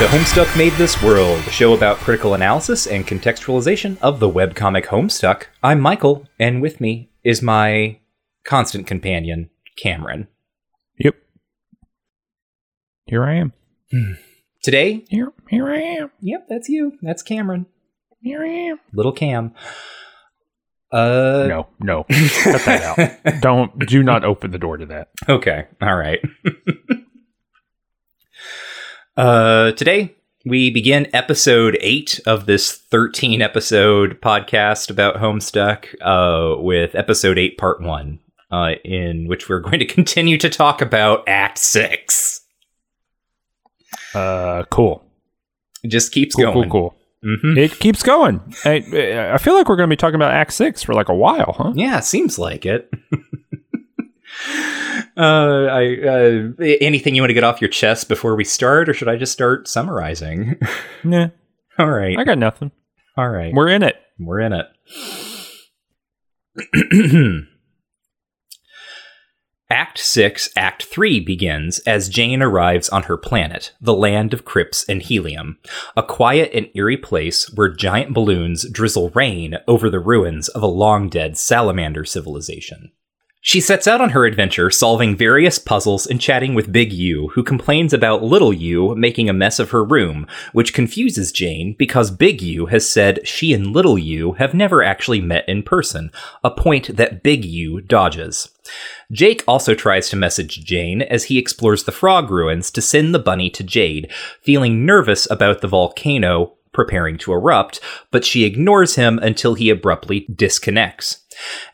To Homestuck Made This World, a show about critical analysis and contextualization of the webcomic Homestuck. I'm Michael, and with me is my constant companion, Cameron. Yep. Here I am. Today, Here, here I am. yep, that's you. That's Cameron. Here I am. Little Cam. Uh, No, no. Cut that out. Don't. Do not open the door to that. Okay. All right. uh, today we begin episode eight of this 13 episode podcast about Homestuck uh, with episode eight, part one, uh, in which we're going to continue to talk about Act Six. Uh, cool. It just keeps Cool, cool, going. cool. hmm It keeps going. I, I feel like we're going to be talking about Act Six for like a while, huh? Yeah, seems like it. uh, I, uh, anything you want to get off your chest before we start, or should I just start summarizing? Nah, All right. I got nothing. All right. We're in it. We're in it. Act 6, Act 3 begins as Jane arrives on her planet, the land of crypts and helium, a quiet and eerie place where giant balloons drizzle rain over the ruins of a long dead salamander civilization. She sets out on her adventure, solving various puzzles and chatting with Big U, who complains about Little U making a mess of her room, which confuses Jane because Big U has said she and Little U have never actually met in person, a point that Big U dodges. Jake also tries to message Jane as he explores the frog ruins to send the bunny to Jade, feeling nervous about the volcano preparing to erupt, but she ignores him until he abruptly disconnects.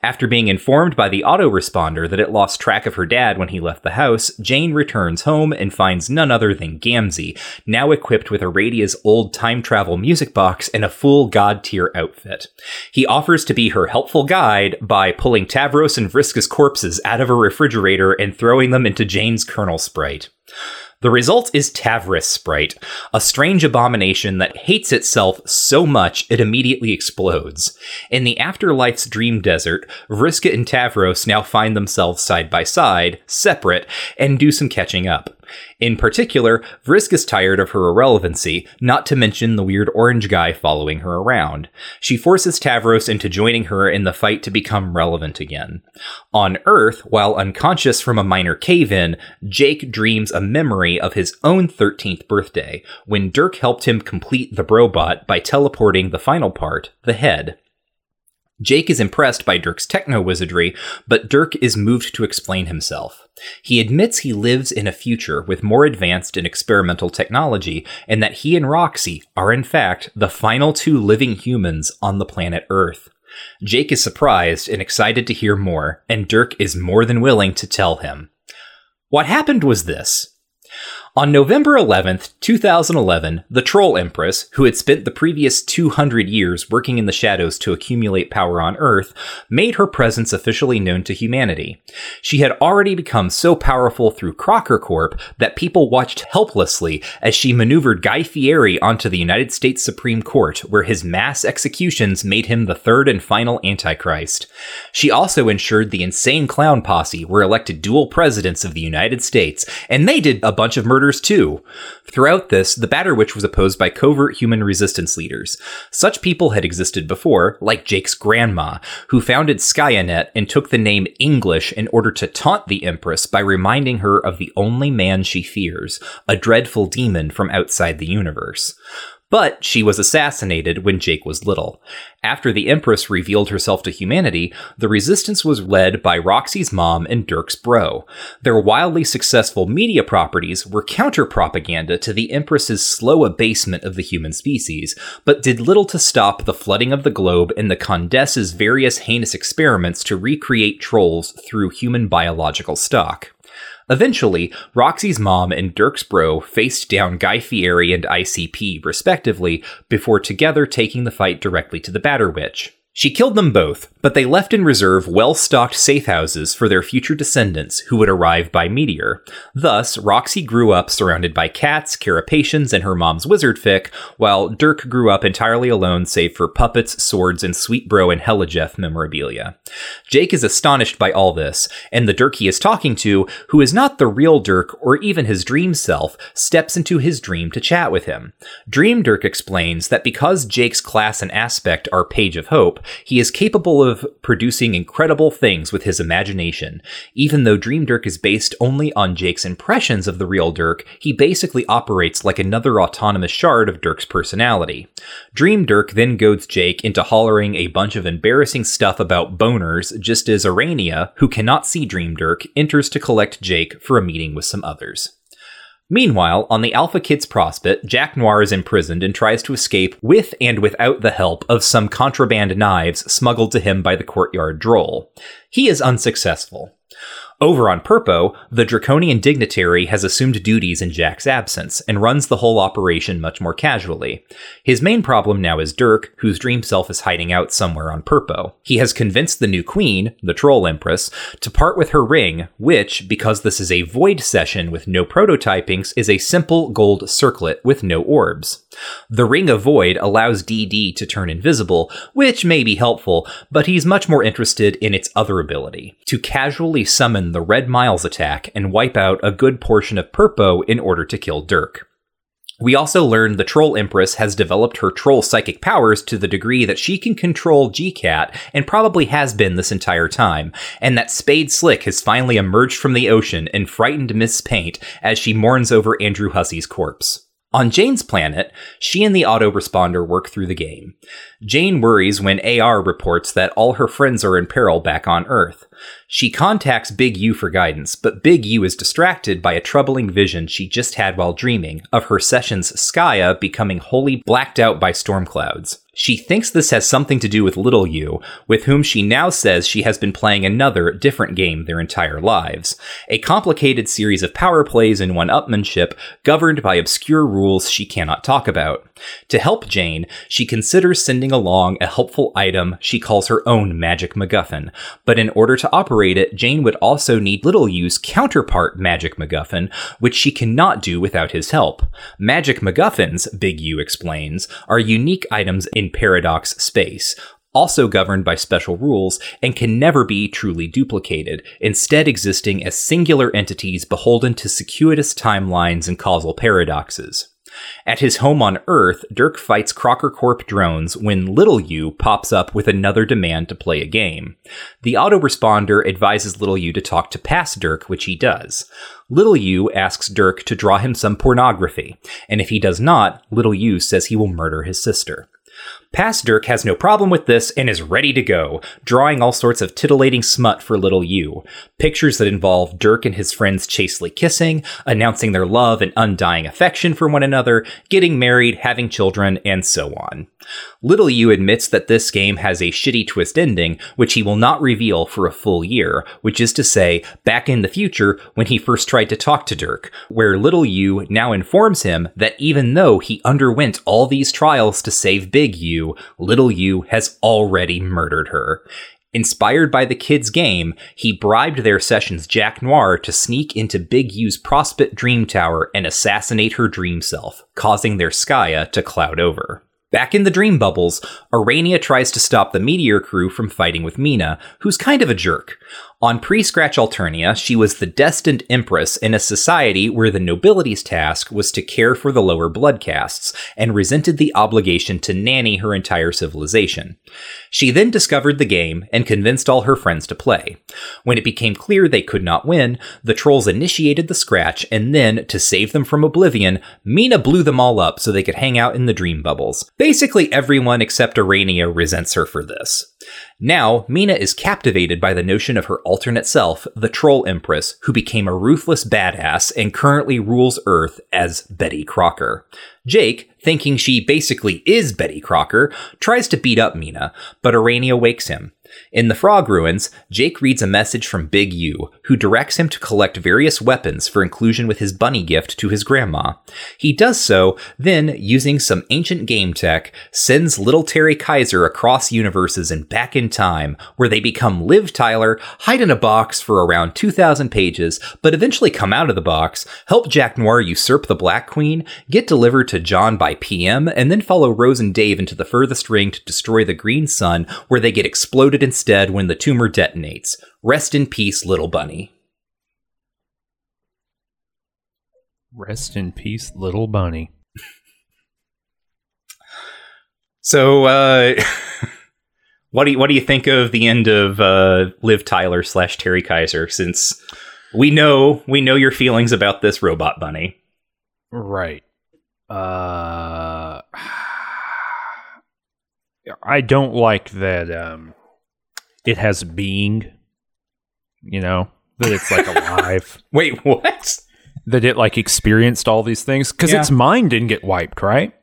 After being informed by the autoresponder that it lost track of her dad when he left the house, Jane returns home and finds none other than Gamzee, now equipped with Aradia's old time travel music box and a full god tier outfit. He offers to be her helpful guide by pulling Tavros and Vriska's corpses out of a refrigerator and throwing them into Jane's kernel sprite. The result is Tavrisprite, a strange abomination that hates itself so much it immediately explodes. In the Afterlife's dream desert, Vriska and Tavros now find themselves side by side, separate, and do some catching up. In particular, Vrisk is tired of her irrelevancy, not to mention the weird orange guy following her around. She forces Tavros into joining her in the fight to become relevant again. On Earth, while unconscious from a minor cave in, Jake dreams a memory of his own 13th birthday, when Dirk helped him complete the Brobot by teleporting the final part, the head. Jake is impressed by Dirk's techno wizardry, but Dirk is moved to explain himself. He admits he lives in a future with more advanced and experimental technology, and that he and Roxy are, in fact, the final two living humans on the planet Earth. Jake is surprised and excited to hear more, and Dirk is more than willing to tell him. What happened was this. On November 11th, 2011, the Troll Empress, who had spent the previous 200 years working in the shadows to accumulate power on Earth, made her presence officially known to humanity. She had already become so powerful through Crocker Corp that people watched helplessly as she maneuvered Guy Fieri onto the United States Supreme Court, where his mass executions made him the third and final Antichrist. She also ensured the insane clown posse were elected dual presidents of the United States, and they did a bunch of murders too. Throughout this, the Batter Witch was opposed by covert human resistance leaders. Such people had existed before, like Jake's grandma, who founded Skaianet and took the name English in order to taunt the Empress by reminding her of the only man she fears, a dreadful demon from outside the universe. But she was assassinated when Jake was little. After the Empress revealed herself to humanity, the resistance was led by Roxy's mom and Dirk's bro. Their wildly successful media properties were counter propaganda to the Empress's slow abasement of the human species, but did little to stop the flooding of the globe and the Condesce's various heinous experiments to recreate trolls through human biological stock. Eventually, Roxy's mom and Dirk's bro faced down Guy Fieri and ICP, respectively, before together taking the fight directly to the Batter Witch. She killed them both, but they left in reserve well stocked safe houses for their future descendants who would arrive by meteor. Thus, Roxy grew up surrounded by cats, carapacians, and her mom's wizard fic, while Dirk grew up entirely alone save for puppets, swords, and Sweet Bro and Hella Jeff memorabilia. Jake is astonished by all this, and the Dirk he is talking to, who is not the real Dirk or even his dream self, steps into his dream to chat with him. Dream Dirk explains that because Jake's class and aspect are Page of Hope, he is capable of producing incredible things with his imagination. Even though Dream Dirk is based only on Jake's impressions of the real Dirk, he basically operates like another autonomous shard of Dirk's personality. Dream Dirk then goads Jake into hollering a bunch of embarrassing stuff about boners, just as Aranea, who cannot see Dream Dirk, enters to collect Jake for a meeting with some others. Meanwhile, on the Alpha Kids Prospect, Jack Noir is imprisoned and tries to escape with and without the help of some contraband knives smuggled to him by the courtyard droll. He is unsuccessful. Over on Purpo, the draconian dignitary has assumed duties in Jack's absence and runs the whole operation much more casually. His main problem now is Dirk, whose dream self is hiding out somewhere on Purpo. He has convinced the new queen, the Troll Empress, to part with her ring, which, because this is a void session with no prototypings, is a simple gold circlet with no orbs. The Ring of Void allows DD to turn invisible, which may be helpful, but he's much more interested in its other ability to casually summon the Red Miles attack and wipe out a good portion of Purpo in order to kill Dirk. We also learn the Troll Empress has developed her troll psychic powers to the degree that she can control GCAT and probably has been this entire time, and that Spade Slick has finally emerged from the ocean and frightened Miss Paint as she mourns over Andrew Hussie's corpse. On Jane's planet, she and the autoresponder work through the game. Jane worries when AR reports that all her friends are in peril back on Earth. She contacts Big U for guidance, but Big U is distracted by a troubling vision she just had while dreaming of her session's Skaia becoming wholly blacked out by storm clouds. She thinks this has something to do with Little U, with whom she now says she has been playing another, different game their entire lives. A complicated series of power plays and one upmanship governed by obscure rules she cannot talk about. To help Jane, she considers sending along a helpful item she calls her own magic MacGuffin, but in order to operate it, Jane would also need Little U's counterpart magic MacGuffin, which she cannot do without his help. Magic MacGuffins, Big U explains, are unique items in paradox space, also governed by special rules and can never be truly duplicated, instead existing as singular entities beholden to circuitous timelines and causal paradoxes. At his home on Earth, Dirk fights Crocker Corp drones when Little U pops up with another demand to play a game. The autoresponder advises Little U to talk to past Dirk, which he does. Little U asks Dirk to draw him some pornography, and if he does not, Little U says he will murder his sister. Past Dirk has no problem with this and is ready to go, drawing all sorts of titillating smut for little U. Pictures that involve Dirk and his friends chastely kissing, announcing their love and undying affection for one another, getting married, having children, and so on. Little U admits that this game has a shitty twist ending, which he will not reveal for a full year, which is to say, back in the future when he first tried to talk to Dirk, where Little U now informs him that even though he underwent all these trials to save Big Little U has already murdered her. Inspired by the kid's game, he bribed their session's Jack Noir to sneak into Big U's Prospect Dream Tower and assassinate her dream self, causing their Skaia to cloud over. Back in the dream bubbles, Aranea tries to stop the Meteor crew from fighting with Meenah, who's kind of a jerk. On pre Scratch Alternia, she was the destined empress in a society where the nobility's task was to care for the lower blood castes, and resented the obligation to nanny her entire civilization. She then discovered the game and convinced all her friends to play. When it became clear they could not win, the trolls initiated the Scratch, and then, to save them from oblivion, Meenah blew them all up so they could hang out in the dream bubbles. Basically, everyone except Aranea resents her for this. Now, Meenah is captivated by the notion of her alternate self, the Troll Empress, who became a ruthless badass and currently rules Earth as Betty Crocker. Jake, thinking she basically is Betty Crocker, tries to beat up Meenah, but Aranea wakes him. In the Frog Ruins, Jake reads a message from Big U, who directs him to collect various weapons for inclusion with his bunny gift to his grandma. He does so, then, using some ancient game tech, sends little Terry Kaiser across universes and back in time, where they become Liv Tyler, hide in a box for around 2,000 pages, but eventually come out of the box, help Jack Noir usurp the Black Queen, get delivered to John by PM, and then follow Rose and Dave into the furthest ring to destroy the Green Sun, where they get exploded instead when the tumor detonates. Rest in peace, little bunny. Rest in peace, little bunny. So, uh, what do you, what do you think of the end of uh, Liv Tyler slash Terry Kaiser? Since we know we know your feelings about this robot bunny. Right. Uh, I don't like that. Um, it has being. You know that it's like alive. Wait, what? that it like experienced all these things because Yeah. its mind didn't get wiped, right?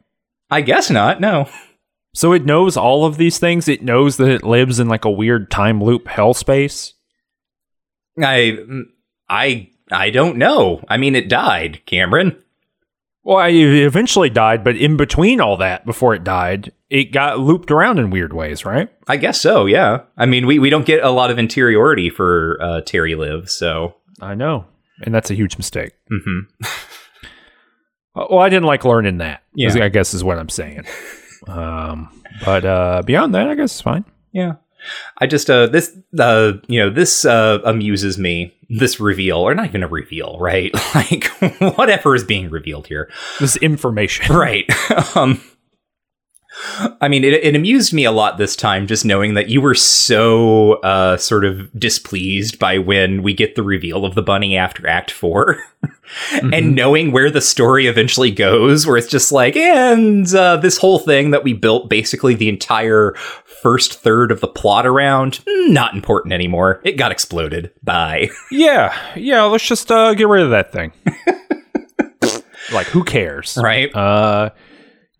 I guess not. No. So it knows all of these things. It knows that it lives in like a weird time loop hell space. I I I don't know. I mean, it died, Cameron. Well, I- it eventually died, but in between all that, before it died, it got looped around in weird ways, right? I guess so. Yeah. I mean, we we don't get a lot of interiority for uh, Terry Liv, so. I know, and that's a huge mistake. hmm Uh, Well, I didn't like learning that. Yeah. I guess is what I'm saying. Um, but uh, beyond that, I guess it's fine. Yeah. I just uh this uh you know this uh amuses me this reveal or not even a reveal right? Like whatever is being revealed here. This information. right. Um I mean, it, it amused me a lot this time, just knowing that you were so uh, sort of displeased by when we get the reveal of the bunny after Act 4 and knowing where the story eventually goes, where it's just like, and uh, this whole thing that we built basically the entire first third of the plot around, mm, not important anymore. It got exploded. Bye. Yeah, yeah. Let's just uh, get rid of that thing. like, who cares? right? Uh,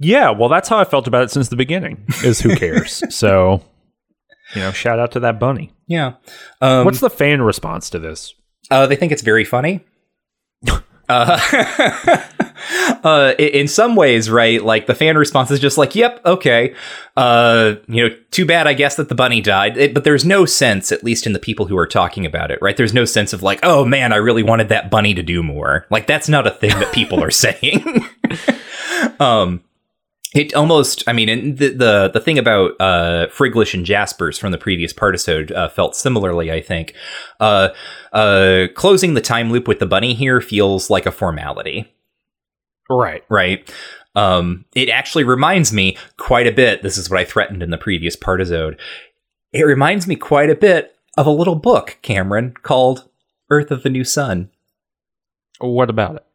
yeah. Well, that's how I felt about it since the beginning. Is who cares? so, you know, shout out to that bunny. yeah. Um, What's the fan response to this? Uh, they think it's very funny. uh, uh, in some ways, right? Like the fan response is just like, "Yep, okay." Uh, you know, too bad, I guess, that the bunny died. It- but there's no sense, at least in the people who are talking about it, right? There's no sense of like, "Oh man, I really wanted that bunny to do more." Like that's not a thing that people are saying. um, it almost, I mean, and the the the thing about uh, Friglish and Jaspers from the previous partisode uh, felt similarly. I think uh, uh, closing the time loop with the bunny here feels like a formality, Right. right? Um, it actually reminds me quite a bit. This is what I threatened in the previous partisode. It reminds me quite a bit of a little book, Cameron, called Urth of the New Sun. What about it?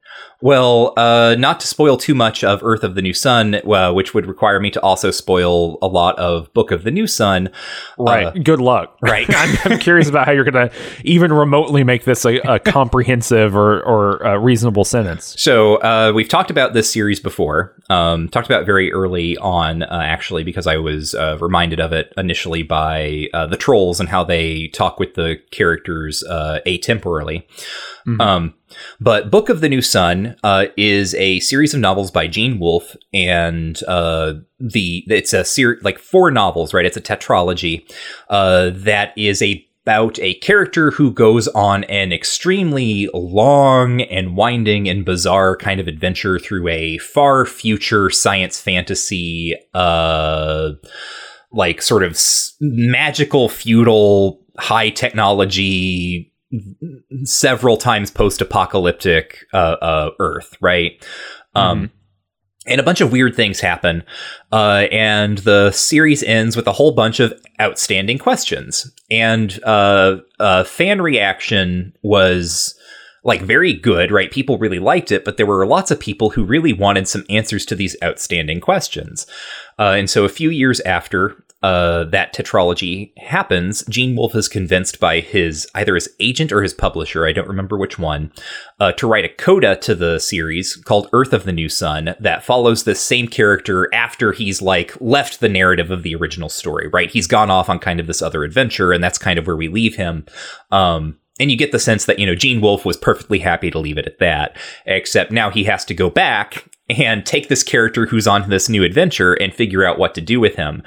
Well, uh, not to spoil too much of Urth of the New Sun, uh, which would require me to also spoil a lot of Book of the New Sun. Right. Uh, Good luck. right. I'm, I'm curious about how you're going to even remotely make this a, a comprehensive or, or a reasonable sentence. So uh, we've talked about this series before. Um, talked about very early on, uh, actually, because I was uh, reminded of it initially by uh, the trolls and how they talk with the characters uh, atemporally. Mhm. Um, but Book of the New Sun uh, is a series of novels by Gene Wolfe, and uh, the it's a series like four novels, right? It's a tetralogy uh, that is a about a character who goes on an extremely long and winding and bizarre kind of adventure through a far future science fantasy uh like sort of magical feudal high technology several times post-apocalyptic uh, uh earth right um and a bunch of weird things happen uh, and the series ends with a whole bunch of outstanding questions. And uh, uh, fan reaction was like very good, right? People really liked it, but there were lots of people who really wanted some answers to these outstanding questions. Uh, and so a few years after uh, that tetralogy happens, Gene Wolfe is convinced by his either his agent or his publisher, I don't remember which one, uh, to write a coda to the series called Urth of the New Sun that follows the same character after he's like left the narrative of the original story. Right, he's gone off on kind of this other adventure, and that's kind of where we leave him. Um, and you get the sense that you know Gene Wolfe was perfectly happy to leave it at that, except now he has to go back and take this character who's on this new adventure and figure out what to do with him.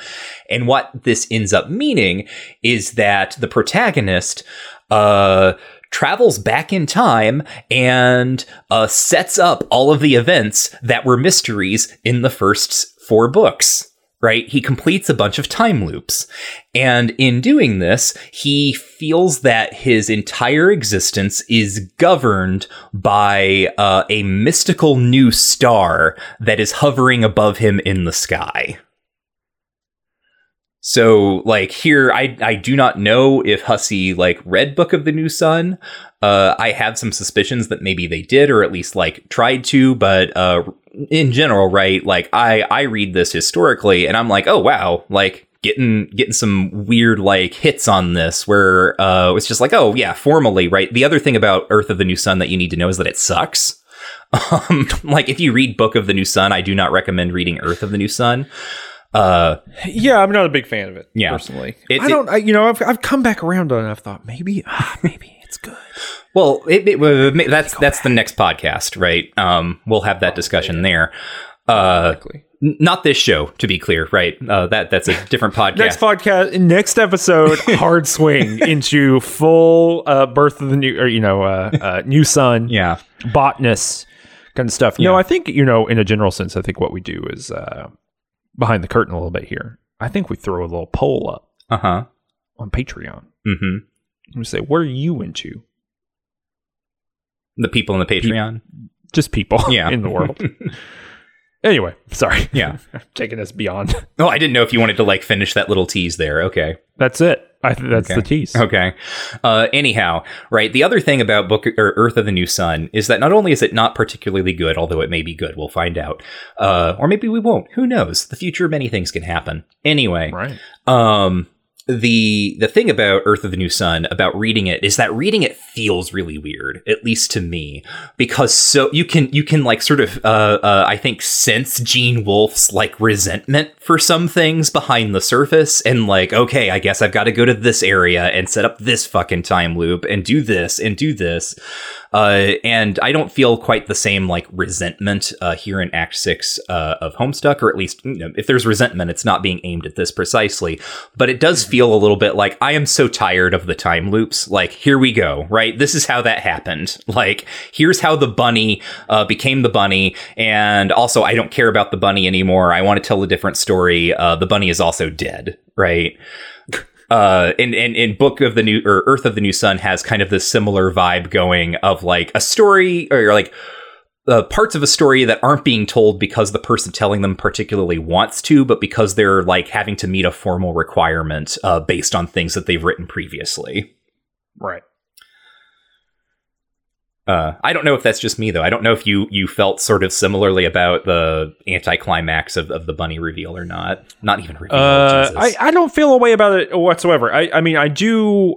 And what this ends up meaning is that the protagonist uh, travels back in time and uh, sets up all of the events that were mysteries in the first four books right? He completes a bunch of time loops. And in doing this, he feels that his entire existence is governed by uh, a mystical new star that is hovering above him in the sky. So, like here, I I do not know if Hussie like read Book of the New Sun. Uh, I have some suspicions that maybe they did, or at least like tried to. But uh, in general, right? Like I I read this historically, and I'm like, oh wow, like getting getting some weird like hits on this where uh, it's just like, oh yeah, formally, right? The other thing about Urth of the New Sun that you need to know is that it sucks. Um, like if you read Book of the New Sun, I do not recommend reading Urth of the New Sun. Uh, yeah, I'm not a big fan of it. Yeah. personally, It- I don't. I, you know, I've I've come back around on it. I've thought maybe, ah, maybe it's good. Well, it, it, that's that's the next podcast, right? Um, we'll have that discussion there. Uh, not this show, to be clear, right? Uh, that that's a different podcast. Next podcast, next episode, hard swing into full uh, birth of the new, or you know, uh, uh, new sun, yeah, botanist kind of stuff. No, I think you know, in a general sense, I think what we do is uh, behind the curtain a little bit here. I think we throw a little poll up uh huh. on Patreon. hmm We say, "What are you into?" The people in the Patreon. Just people Yeah. in the world. anyway, sorry. Yeah. Taking us beyond. Oh, I didn't know if you wanted to like finish that little tease there. Okay. That's it. I think that's Okay. the tease. Okay. Uh, anyhow, right. The other thing about Book or Urth of the New Sun is that not only is it not particularly good, although it may be good, we'll find out, uh, or maybe we won't. Who knows? The future, many things can happen. Anyway, Right. um, the the thing about Urth of the New Sun about reading it is that reading it feels really weird, at least to me, because so you can you can like sort of uh, uh, I think sense Gene Wolfe's like resentment for some things behind the surface, and like okay, I guess I've got to go to this area and set up this fucking time loop and do this and do this. Uh, and I don't feel quite the same like resentment uh, here in Act Six uh, of Homestuck, or at least you know, if there's resentment, it's not being aimed at this precisely. But it does feel a little bit like I am so tired of the time loops. Like here we go, right? This is how that happened. Like here's how the bunny uh, became the bunny, and also I don't care about the bunny anymore. I want to tell a different story. Uh, the bunny is also dead, right? Uh in, in in book of the new or urth of the new sun has kind of this similar vibe going of like a story or like uh, parts of a story that aren't being told because the person telling them particularly wants to but because they're like having to meet a formal requirement uh, based on things that they've written previously Right. Uh, I don't know if that's just me though. I don't know if you you felt sort of similarly about the anticlimax of, of the bunny reveal or not. Not even reveal. Uh, Jesus. I, I don't feel a way about it whatsoever. I, I mean, I do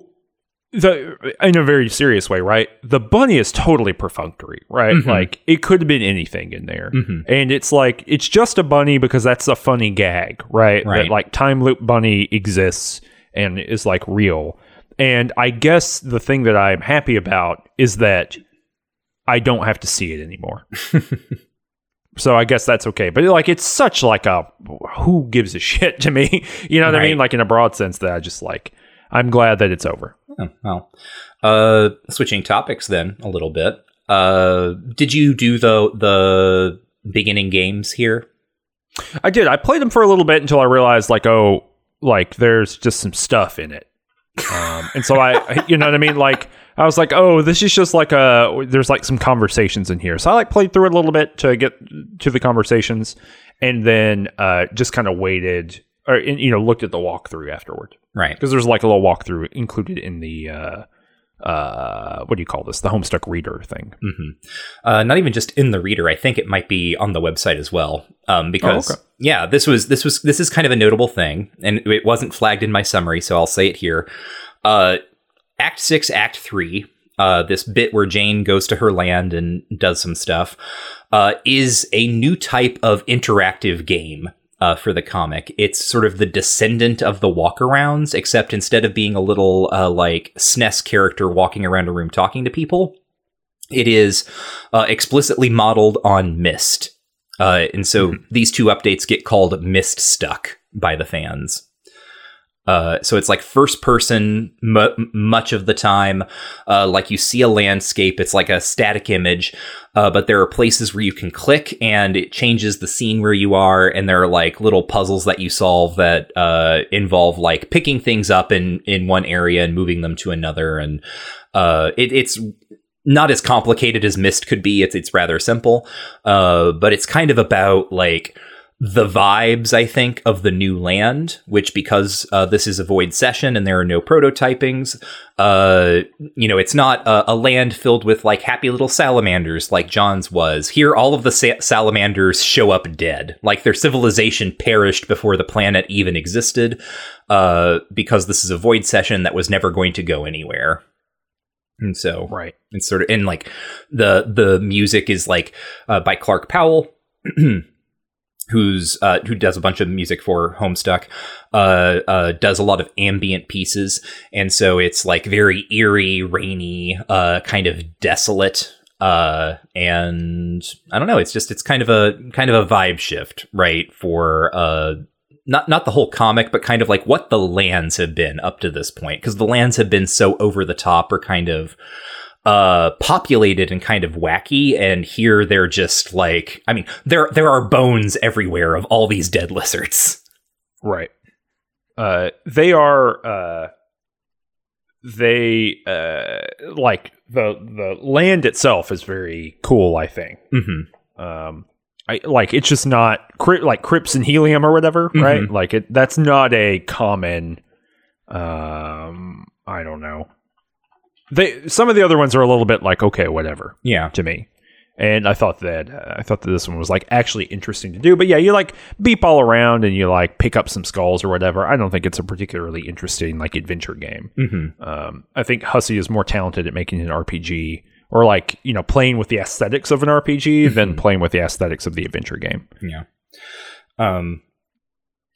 the in a very serious way, right? The bunny is totally perfunctory, right? Mhm. Like it could have been anything in there. Mhm. And it's like it's just a bunny because that's a funny gag, right? Right. That like time loop bunny exists and is like real. And I guess the thing that I'm happy about is that I don't have to see it anymore. so I guess that's okay. But like it's such like a who gives a shit to me. You know what I mean? Like in a broad sense that I just like I'm glad that it's over. Oh, well, uh, switching topics then a little bit. Uh, did you do the the beginning games here? I did. I played them for a little bit until I realized like oh like there's just some stuff in it. Um, and so I you know what I mean like I was like oh this is just like a there's like some conversations in here. So I like played through it a little bit to get to the conversations and then uh just kind of waited or you know looked at the walkthrough afterward. Right. because there's like a little walkthrough included in the uh, uh, what do you call this? The Homestuck Reader thing. hmm Uh, not even just in the reader. I think it might be on the website as well. Um, because Oh, okay. yeah, this was this was this is kind of a notable thing, and it wasn't flagged in my summary, so I'll say it here. Uh, Act six, Act three. Uh, this bit where Jane goes to her land and does some stuff uh, is a new type of interactive game uh, for the comic. It's sort of the descendant of the walkarounds, except instead of being a little uh, like SNES character walking around a room talking to people, it is uh, explicitly modeled on Myst. Uh, and so these two updates get called Myst Stuck by the fans. Uh, so it's like first person mu much of the time. Uh, like you see a landscape, it's like a static image, uh, but there are places where you can click and it changes the scene where you are. And there are like little puzzles that you solve that uh, involve like picking things up in in one area and moving them to another. And uh, it, it's not as complicated as Myst could be. It's it's rather simple, uh, but it's kind of about like the vibes I think of the new land. Which because uh, this is a void session and there are no prototypings, uh, you know, it's not a, a land filled with like happy little salamanders like John's was. Here, all of the sa- salamanders show up dead, like their civilization perished before the planet even existed, uh, because this is a void session that was never going to go anywhere. And so Right. it's sort of and like the the music is like uh, by Clark Powell, who's uh, who does a bunch of music for Homestuck, uh, uh, does a lot of ambient pieces, and so it's like very eerie, rainy, uh, kind of desolate. Uh, and I don't know. It's just it's kind of a kind of a vibe shift, right? For uh, not not the whole comic, but kind of like what the lands have been up to this point, because the lands have been so over the top or kind of uh populated and kind of wacky and here they're just like i mean there there are bones everywhere of all these dead lizards Right. Uh, they are. Uh, they uh, like the the land itself is very cool. I think. mm-hmm. Um, I like it's just not like crypts and helium or whatever, Mhm. right? Like it. That's not a common. Um, I don't know. They some of the other ones are a little bit like okay, whatever yeah to me. And I thought that uh, I thought that this one was like actually interesting to do. But yeah, you like beep all around and you like pick up some skulls or whatever. I don't think it's a particularly interesting like adventure game. mm-hmm. Um, I think Hussie is more talented at making an RPG or like you know playing with the aesthetics of an RPG than Mhm. playing with the aesthetics of the adventure game. yeah um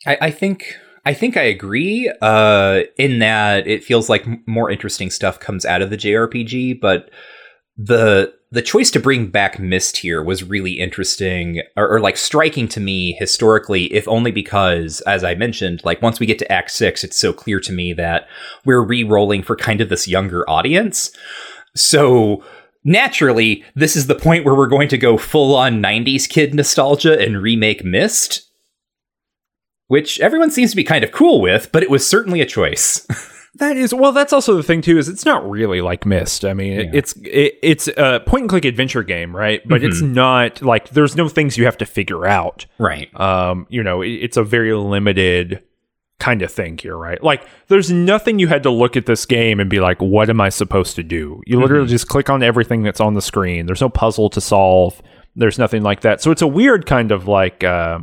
i i think i think i agree uh in that it feels like more interesting stuff comes out of the jrpg but the the choice to bring back myst here was really interesting or, or like striking to me historically if only because as i mentioned like once we get to act 6 it's so clear to me that we're re-rolling for kind of this younger audience. So naturally this is the point where we're going to go full on 90s kid nostalgia and remake myst which everyone seems to be kind of cool with but it was certainly a choice That is well. That's also the thing too. Is it's not really like Myst. I mean, Yeah. it's it, it's a point and click adventure game, right? But it's not like there's no things you have to figure out. right um, you know, it, it's a very limited kind of thing here, right? Like, there's nothing you had to look at this game and be like, what am I supposed to do? You literally just click on everything that's on the screen. There's no puzzle to solve. There's nothing like that. So it's a weird kind of like, uh,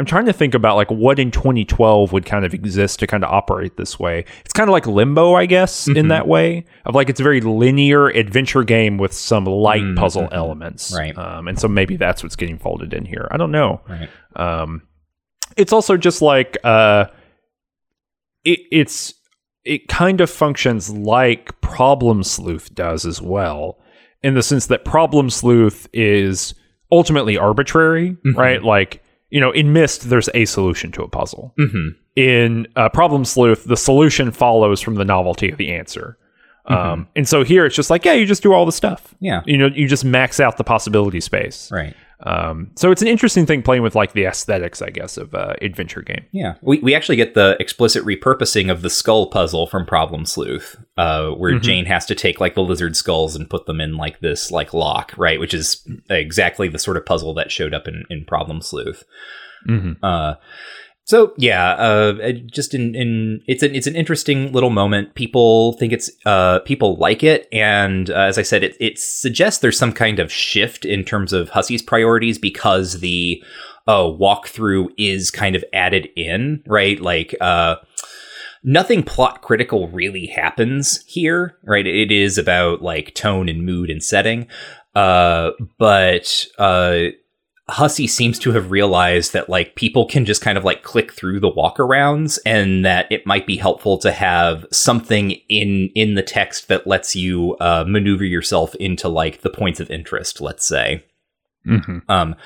I'm trying to think about like what in 2012 would kind of exist to kind of operate this way. It's kind of like Limbo, I guess, in that way of like it's a very linear adventure game with some light Mhm, puzzle elements, Right. Um, and so maybe that's what's getting folded in here. I don't know. right Um, it's also just like uh, it, it's it kind of functions like Problem Sleuth does as well, in the sense that Problem Sleuth is ultimately arbitrary, Mhm. right? Like you know, in Myst, there's a solution to a puzzle. mm-hmm. In uh, Problem Sleuth, the solution follows from the novelty of the answer. Mm-hmm. Um, and so here it's just like, yeah, you just do all the stuff. yeah You know, you just max out the possibility space. right Um, so it's an interesting thing playing with like the aesthetics, I guess, of uh, adventure game. Yeah, we, we actually get the explicit repurposing of the skull puzzle from Problem Sleuth, uh, where Mhm. Jane has to take like the lizard skulls and put them in like this like lock, right? Which is exactly the sort of puzzle that showed up in, in Problem Sleuth. Mm-hmm. Uh, So yeah, uh, just in, in it's an it's an interesting little moment. People think it's uh, people like it, and uh, as I said, it it suggests there's some kind of shift in terms of Hussie's priorities because the uh, walkthrough is kind of added in, right? Like uh, nothing plot critical really happens here, right? It is about like tone and mood and setting, uh, but uh Hussie seems to have realized that like people can just kind of like click through the walkarounds and that it might be helpful to have something in in the text that lets you uh, maneuver yourself into like the points of interest let's say Mm-hmm. um,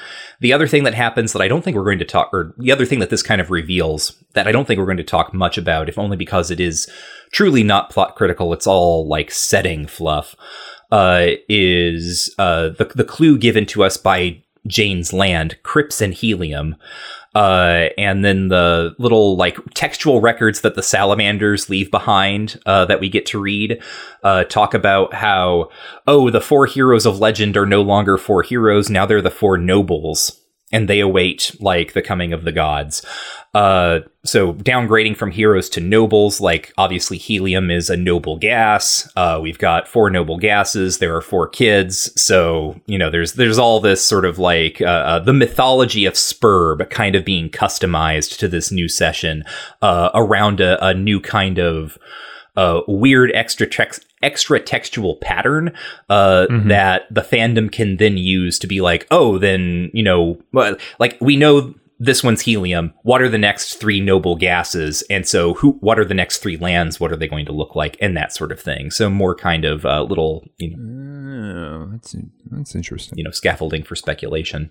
the other thing that happens that I don't think we're going to talk, or the other thing that this kind of reveals that I don't think we're going to talk much about, if only because it is truly not plot critical, it's all like setting fluff, uh, is uh, the, the clue given to us by Jane's land, Crypts and Helium. Uh, and then the little like textual records that the salamanders leave behind uh, that we get to read uh, talk about how oh the four heroes of legend are no longer four heroes now they're the four nobles and they await like the coming of the gods. Uh, so downgrading from heroes to nobles, like obviously helium is a noble gas. Uh, we've got four noble gases. There are four kids. So you know, there's there's all this sort of like uh, uh, the mythology of Sburb kind of being customized to this new session uh, around a, a new kind of uh, weird extra text extra textual pattern uh, Mhm. that the fandom can then use to be like, oh, then you know, like we know this one's helium. What are the next three noble gases? And so, who? What are the next three lands? What are they going to look like? And that sort of thing. So more kind of uh, little, you know, Oh, that's that's interesting. you know, scaffolding for speculation.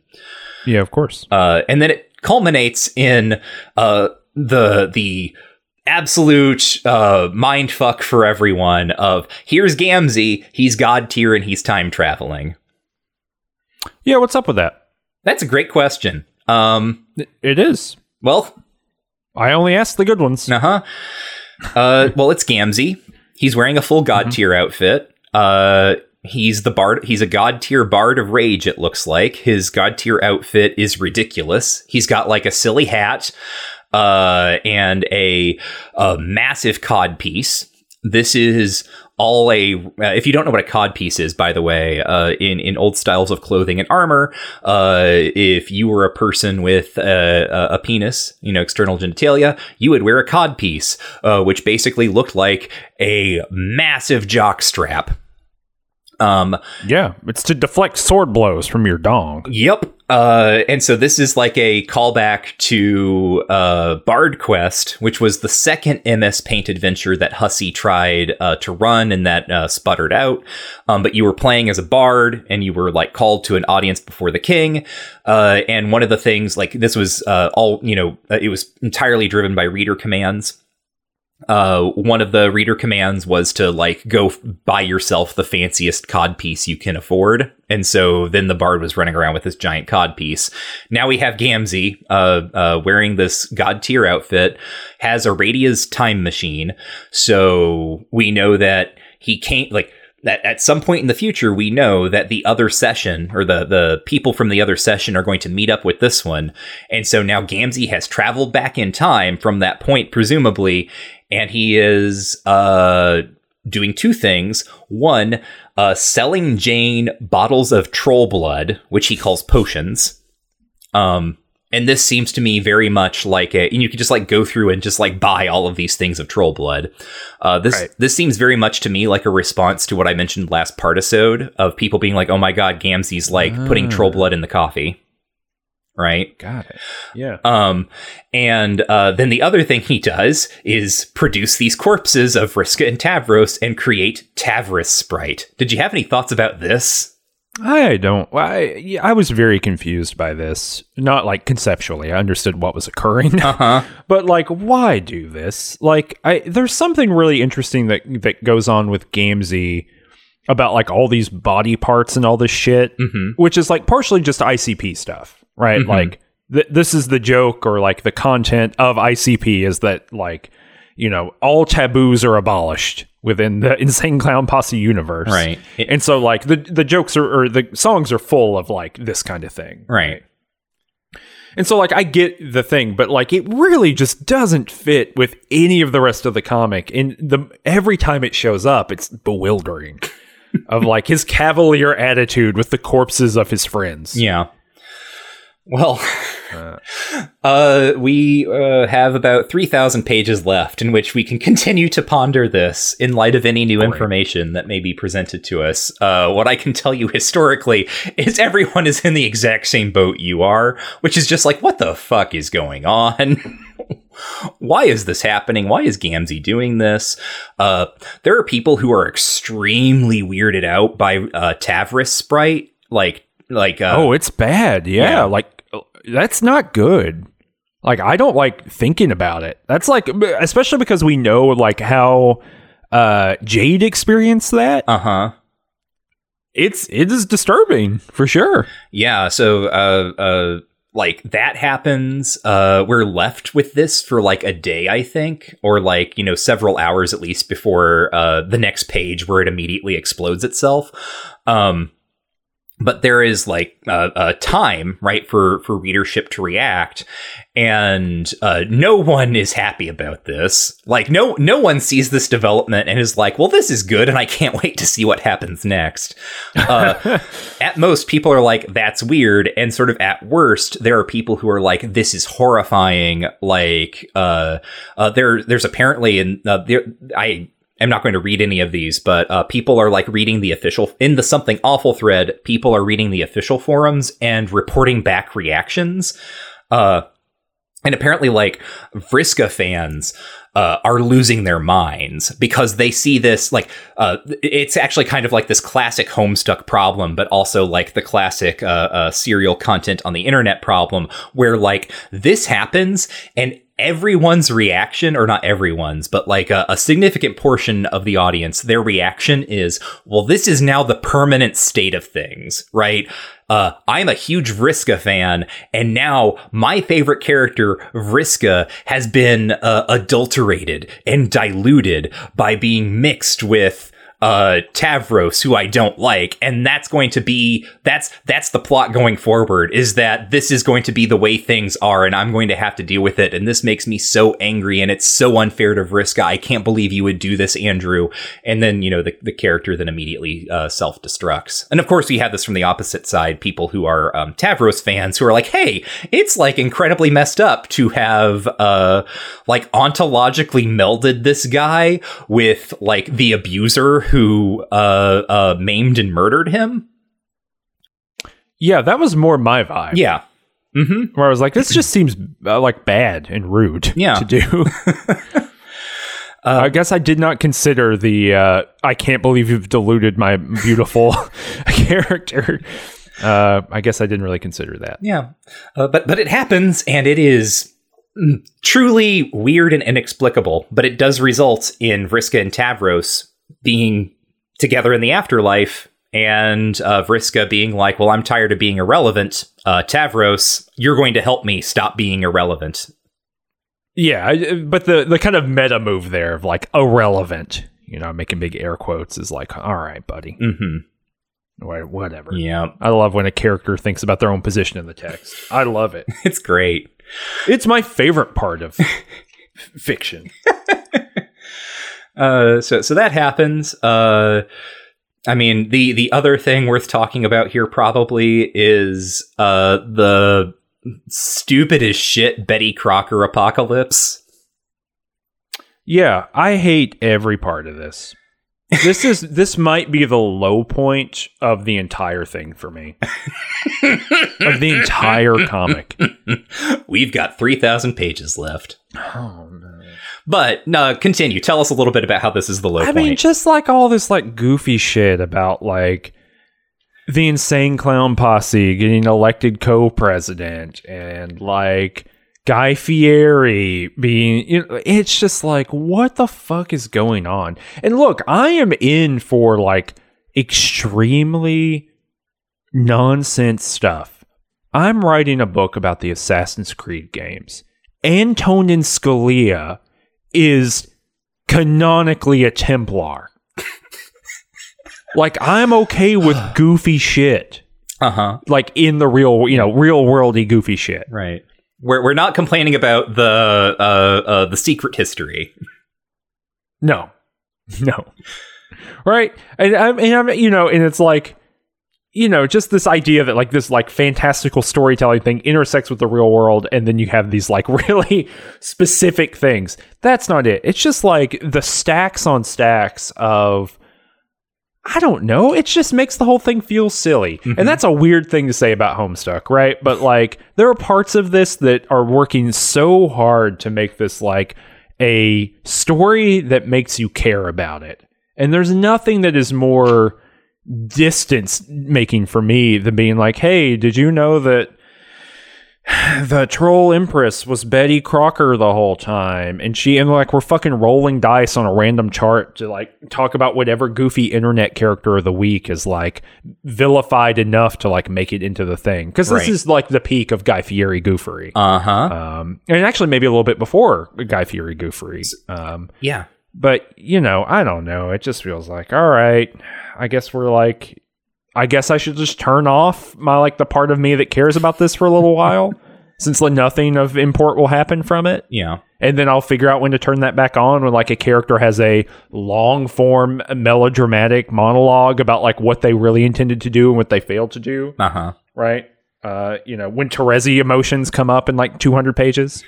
Yeah, of course. Uh, and then it culminates in uh, the the absolute uh, mind fuck for everyone of here's Gamzee, he's god tier and he's time traveling. Yeah, what's up with that? That's a great question. Um, It- is. well, I only asked the good ones. uh huh. Uh, well, it's Gamzee. He's wearing a full god tier outfit. Uh, he's the bard. He's a god tier bard of rage. It looks like his god tier outfit is ridiculous. He's got like a silly hat, uh, and a, a massive cod piece. This is all a. Uh, if you don't know what a cod piece is, by the way, uh, in in old styles of clothing and armor, uh, if you were a person with a, a, a penis, you know, external genitalia, you would wear a cod piece, uh, which basically looked like a massive jock strap. Um, Yeah, it's to deflect sword blows from your dong. Yep. Uh, and so this is like a callback to uh, Bard Quest, which was the second MS Paint adventure that Hussie tried uh, to run and that uh, sputtered out. Um, but you were playing as a bard and you were like called to an audience before the king. Uh, and one of the things, like this was uh, all, you know, it was entirely driven by reader commands uh, one of the reader commands was to like go buy yourself the fanciest cod piece you can afford. And so then the bard was running around with this giant cod piece. Now we have Gamzee, uh, uh, wearing this god tier outfit, has Aradia's time machine. So we know that he can't like that at some point in the future we know that the other session or the the people from the other session are going to meet up with this one. And so now Gamzee has traveled back in time from that point presumably and he is uh doing two things. One uh selling Jane bottles of troll blood which he calls potions. Um and this seems to me very much like a, and you could just like go through and just like buy all of these things of troll blood. Uh, this Right. this seems very much to me like a response to what I mentioned last partisode of people being like, "Oh my god, Gamzee's like putting troll blood in the coffee," right? Got it. Yeah. Um, and uh, then the other thing he does is produce these corpses of Vriska and Tavros and create Tavrisprite. Did you have any thoughts about this? I don't. I I was very confused by this. Not like conceptually, I understood what was occurring, Uh huh. but like, why do this? Like, I there's something really interesting that that goes on with Gamzee about like all these body parts and all this shit, hmm which is like partially just ICP stuff, right? Mhm. Like, th- this is the joke or like the content of ICP is that like, you know, all taboos are abolished within the Insane Clown Posse universe, Right. It- and so like the the jokes are or the songs are full of like this kind of thing. right. And so, like, I get the thing, but like, it really just doesn't fit with any of the rest of the comic. And the every time it shows up, it's bewildering. of like his cavalier attitude with the corpses of his friends. Yeah. Well, uh, we uh, have about 3,000 pages left in which we can continue to ponder this in light of any new information that may be presented to us. Uh, what I can tell you historically is everyone is in the exact same boat you are, which is just like, what the fuck is going on? Why is this happening? Why is Gamzee doing this? Uh, there are people who are extremely weirded out by uh, Tavrisprite, like like uh, oh, it's bad. Yeah, Yeah. like that's not good. Like I don't like thinking about it. That's like especially because we know like how uh Jade experienced that. uh huh. It's it is disturbing for sure. Yeah, so uh uh like that happens. Uh we're left with this for like a day, I think, or like, you know, several hours at least before uh the next page where it immediately explodes itself. Um but there is like a, a time right for for readership to react and uh, no one is happy about this. Like no no one sees this development and is like well this is good and i can't wait to see what happens next. Uh, at most people are like that's weird and sort of at worst there are people who are like this is horrifying like uh, uh there there's apparently in uh, there i I'm not going to read any of these, but uh, people are like reading the official in the something awful thread. People are reading the official forums and reporting back reactions. Uh, and apparently, like Vriska fans uh, are losing their minds because they see this like uh, it's actually kind of like this classic Homestuck problem, but also like the classic uh, uh, serial content on the internet problem, where like this happens and everyone's reaction, or not everyone's, but like a, a significant portion of the audience, their reaction is, well, this is now the permanent state of things, right? Uh, I'm a huge Vriska fan, and now my favorite character, Vriska, has been uh, adulterated and diluted by being mixed with uh Tavros who I don't like and that's going to be that's that's the plot going forward is that this is going to be the way things are and I'm going to have to deal with it and this makes me so angry and it's so unfair to Vriska. I can't believe you would do this Andrew. And then you know the, the character then immediately uh, self-destructs. And of course we have this from the opposite side people who are um, Tavros fans who are like hey it's like incredibly messed up to have uh like ontologically melded this guy with like the abuser who uh, uh, maimed and murdered him. Yeah, that was more my vibe. Yeah. Mm-hmm. Where I was like, this just seems uh, like bad and rude Yeah. to do. I guess I did not consider the uh, I can't believe you've diluted my beautiful character. Uh, I guess I didn't really consider that. Yeah. Uh, but but it happens, and it is mm, truly weird and inexplicable. But it does result in Vriska and Tavros being together in the afterlife. And uh, Vriska being like, "Well, I'm tired of being irrelevant. Uh, Tavros, you're going to help me stop being irrelevant." Yeah, but the the kind of meta move there of like irrelevant, you know, making big air quotes is like, all right, buddy, Mm-hmm. Wha- whatever. Yeah, I love when a character thinks about their own position in the text. I love it. it's great. It's my favorite part of fiction. Uh, so so that happens. Uh, I mean, the the other thing worth talking about here probably is uh the stupid as shit Betty Crocker apocalypse. Yeah, I hate every part of this. This is this might be the low point of the entire thing for me. of the entire comic. We've got three thousand pages left. Oh no. But no, continue. Tell us a little bit about how this is the low I point. mean, just like all this like goofy shit about like the insane clown posse getting elected co-president and like Guy Fieri being you know, it's just like what the fuck is going on? And look, I am in for like extremely nonsense stuff. I'm writing a book about the Assassin's Creed games. Antonin Scalia is canonically a Templar. like I'm okay with goofy shit. Uh huh. like in the real, you know, real worldy goofy shit. Right. We're we're not complaining about the uh, uh the secret history. No, no, right? And I'm, and I'm, you know, and it's like, you know, just this idea that like this like fantastical storytelling thing intersects with the real world, and then you have these like really specific things. That's not it. It's just like the stacks on stacks of. I don't know. It just makes the whole thing feel silly. And mm-hmm. that's a weird thing to say about Homestuck, right? But like there are parts of this that are working so hard to make this like a story that makes you care about it. And there's nothing that is more distance making for me than being like, hey, did you know that the troll empress was Betty Crocker the whole time? And she and like we're fucking rolling dice on a random chart to like talk about whatever goofy internet character of the week is like vilified enough to like make it into the thing. Because this Right. is like the peak of Guy Fieri goofery. Uh huh. Um, and actually, maybe a little bit before Guy Fieri goofery. Um, yeah. But you know, I don't know. It just feels like, all right, I guess we're like, I guess I should just turn off my like the part of me that cares about this for a little while, since like nothing of import will happen from it, Yeah. and then I'll figure out when to turn that back on when like a character has a long form melodramatic monologue about like what they really intended to do and what they failed to do Uh huh. right? Uh, you know, when Terezi emotions come up in like 200 pages,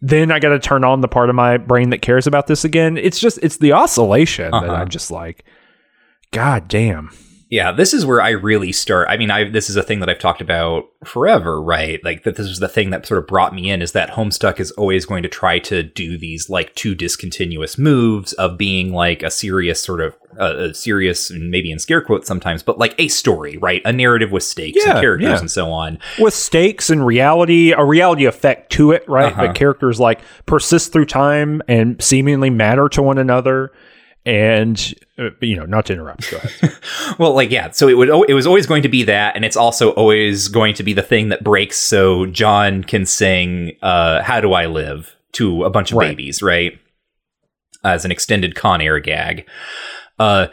then I got to turn on the part of my brain that cares about this again. It's just, it's the oscillation that Uh-huh. I'm just like, God damn. Yeah, this is where I really start. I mean, I this is a thing that I've talked about forever, right? Like that this is the thing that sort of brought me in is that Homestuck is always going to try to do these like two discontinuous moves of being like a serious sort of uh, a serious and maybe in scare quotes sometimes, but like a story, right? A narrative with stakes Yeah, and characters yeah. and so on. With stakes and reality, a reality effect to it, right? Uh-huh. But characters like persist through time and seemingly matter to one another. And, uh, you know, not to interrupt. Go ahead. Well, like yeah, so it would it was always going to be that, and it's also always going to be the thing that breaks so John can sing uh, "How Do I Live" to a bunch of Right. babies, right? As an extended Con Air gag. Uh,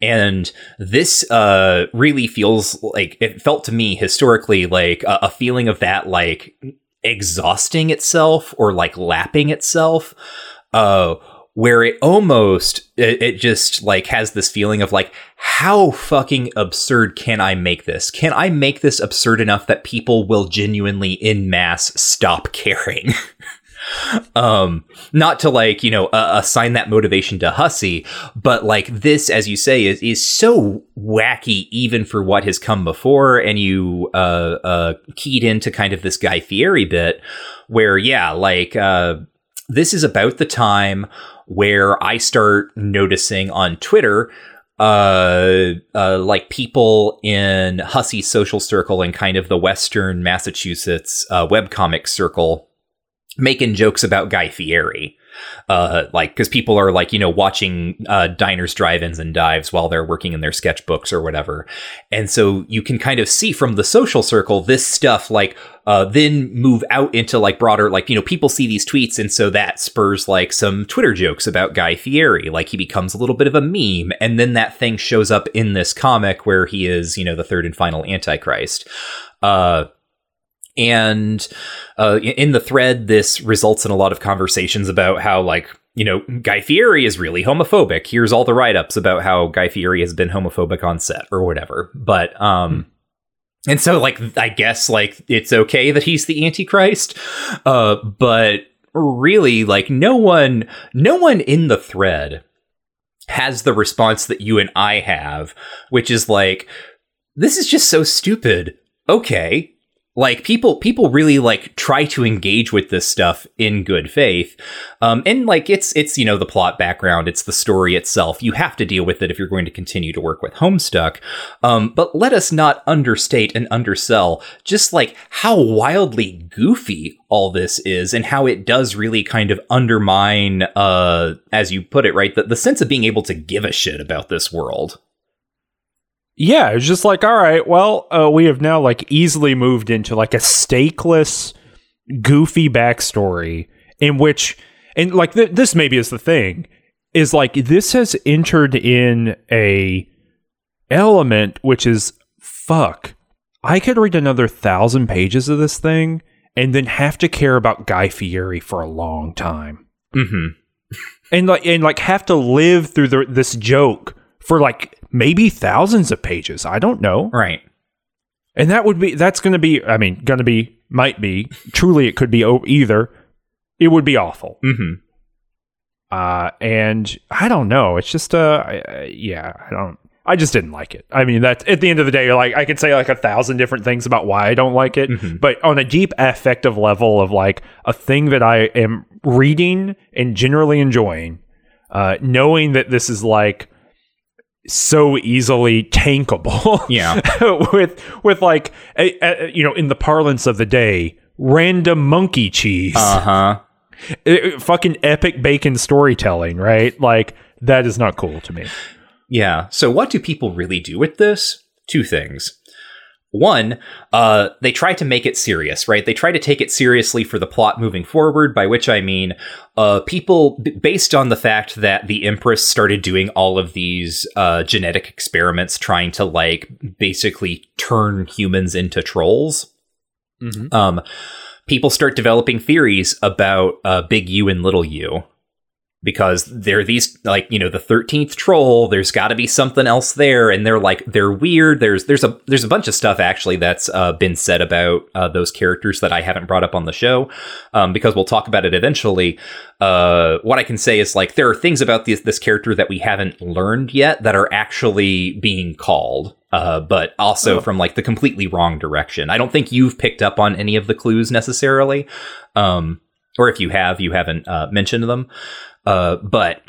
and this uh, really feels like it felt to me historically like a, a feeling of that like exhausting itself or like lapping itself. Uh, where it almost it, it just like has this feeling of like how fucking absurd can i make this? Can i make this absurd enough that people will genuinely in mass stop caring? Um not to like you know uh, assign that motivation to Hussie but like this as you say is is so wacky even for what has come before and you uh uh keyed into kind of this guy fieri bit where yeah like uh this is about the time where I start noticing on Twitter uh, uh, like people in Hussie's social circle and kind of the Western Massachusetts uh, webcomic circle making jokes about Guy Fieri. Uh, like, because people are like, you know, watching uh, diners, drive-ins, and dives while they're working in their sketchbooks or whatever, and so you can kind of see from the social circle this stuff, like, uh, then move out into like broader, like, you know, people see these tweets, and so that spurs like some Twitter jokes about Guy Fieri, like he becomes a little bit of a meme, and then that thing shows up in this comic where he is, you know, the third and final Antichrist. Uh, and uh, in the thread, this results in a lot of conversations about how, like, you know, Guy Fieri is really homophobic. Here's all the write ups about how Guy Fieri has been homophobic on set or whatever. But, um, and so, like, I guess, like, it's okay that he's the Antichrist. Uh, but really, like, no one, no one in the thread has the response that you and I have, which is like, this is just so stupid. Okay. Like people people really like try to engage with this stuff in good faith. Um and like it's it's you know the plot background, it's the story itself. You have to deal with it if you're going to continue to work with Homestuck. Um but let us not understate and undersell just like how wildly goofy all this is and how it does really kind of undermine uh as you put it right the, the sense of being able to give a shit about this world. Yeah, it's just like, all right, well, uh, we have now like easily moved into like a stakeless, goofy backstory in which, and like th- this maybe is the thing, is like this has entered in a element which is fuck. I could read another thousand pages of this thing and then have to care about Guy Fieri for a long time. Mm-hmm. and like and like have to live through the, this joke for like maybe thousands of pages. I don't know. Right. And that would be that's going to be I mean going to be might be truly it could be either. It would be awful. Mm-hmm. Uh and I don't know. It's just uh I, yeah, I don't I just didn't like it. I mean, that at the end of the day, like I could say like a thousand different things about why I don't like it, Mhm. but on a deep affective level of like a thing that I am reading and generally enjoying, uh, knowing that this is like so easily tankable, Yeah. with with like a, a- you know in the parlance of the day, random monkey cheese, Uh huh. Uh, fucking epic bacon storytelling, right? Like that is not cool to me. Yeah. So what do people really do with this? Two things. One, uh, they try to make it serious, right? They try to take it seriously for the plot moving forward, by which I mean, uh, people, b- based on the fact that the Empress started doing all of these uh, genetic experiments trying to, like, basically turn humans into trolls, um, people start developing theories about uh, Big U and Little U because they're these like you know the 13th troll there's got to be something else there and they're like they're weird there's there's a there's a bunch of stuff actually that's uh, been said about uh, those characters that i haven't brought up on the show um, because we'll talk about it eventually uh, what i can say is like there are things about this this character that we haven't learned yet that are actually being called uh, but also Oh. from like the completely wrong direction i don't think you've picked up on any of the clues necessarily um, or if you have you haven't uh, mentioned them uh, but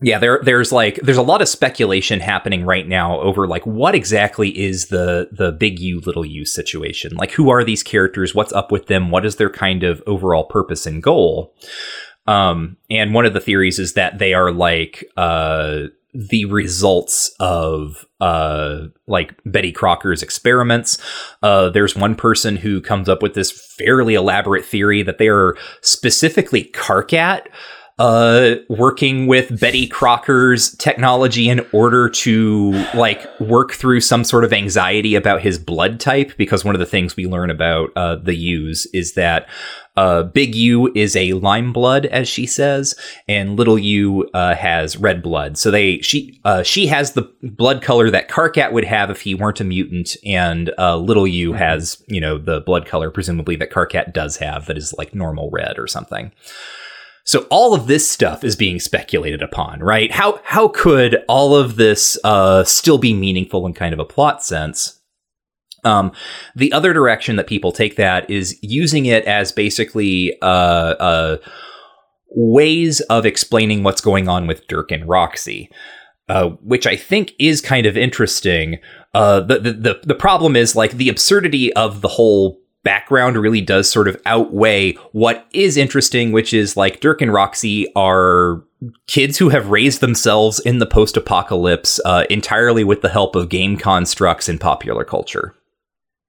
yeah, there there's like there's a lot of speculation happening right now over like what exactly is the the big U little U situation? Like who are these characters? What's up with them? What is their kind of overall purpose and goal? Um, and one of the theories is that they are like uh the results of uh like Betty Crocker's experiments. Uh there's one person who comes up with this fairly elaborate theory that they are specifically Karkat uh working with Betty Crocker's technology in order to like work through some sort of anxiety about his blood type because one of the things we learn about uh the U's is that uh big U is a lime blood as she says and little U uh has red blood. So they she uh she has the blood color that Karkat would have if he weren't a mutant and uh little U has you know the blood color presumably that Karkat does have that is like normal red or something so all of this stuff is being speculated upon, right? How how could all of this uh, still be meaningful in kind of a plot sense? Um, the other direction that people take that is using it as basically uh, uh, ways of explaining what's going on with Dirk and Roxy, uh, which I think is kind of interesting. Uh, the, the the the problem is like the absurdity of the whole background really does sort of outweigh what is interesting, which is like Dirk and Roxy are kids who have raised themselves in the post apocalypse uh, entirely with the help of game constructs and popular culture.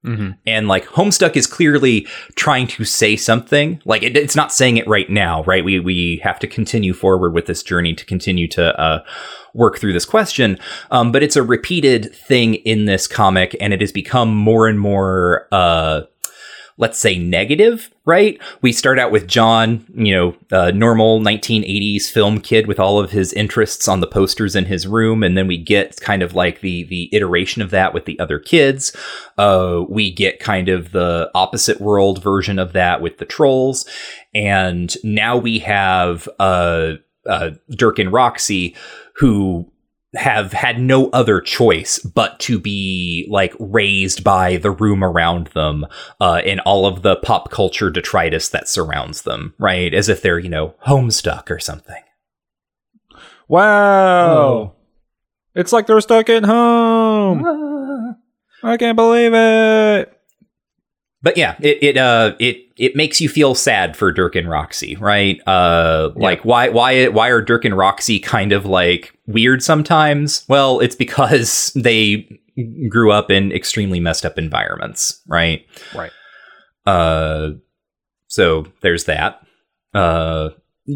Mm-hmm. And like Homestuck is clearly trying to say something. Like it, it's not saying it right now, right? We we have to continue forward with this journey to continue to uh, work through this question. Um, but it's a repeated thing in this comic, and it has become more and more. Uh, let's say negative, right? We start out with John, you know, uh, normal 1980s film kid with all of his interests on the posters in his room, and then we get kind of like the the iteration of that with the other kids. Uh, we get kind of the opposite world version of that with the trolls, and now we have uh, uh, Dirk and Roxy who have had no other choice but to be like raised by the room around them uh, and all of the pop culture detritus that surrounds them, right? As if they're, you know, homestuck or something. Wow. Oh. It's like they're stuck at home. I can't believe it. But yeah, it it uh it it makes you feel sad for Dirk and Roxy, right? Uh like why why why are Dirk and Roxy kind of like weird sometimes? Well, it's because they grew up in extremely messed up environments, right? Right. Uh so there's that. Uh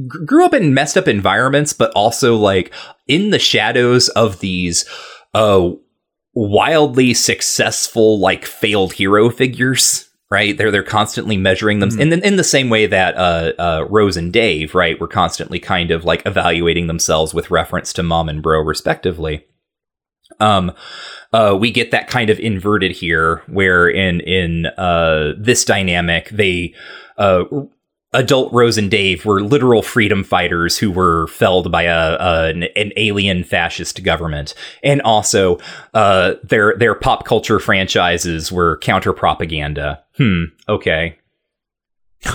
gr- grew up in messed up environments but also like in the shadows of these uh wildly successful like failed hero figures right they're they're constantly measuring them Mhm. in, in the same way that uh, uh, rose and dave right were constantly kind of like evaluating themselves with reference to mom and bro respectively um uh, we get that kind of inverted here where in in uh, this dynamic they uh, adult Rose and Dave were literal freedom fighters who were felled by a, a an, an alien fascist government, and also uh, their their pop culture franchises were counter propaganda. Hmm. Okay.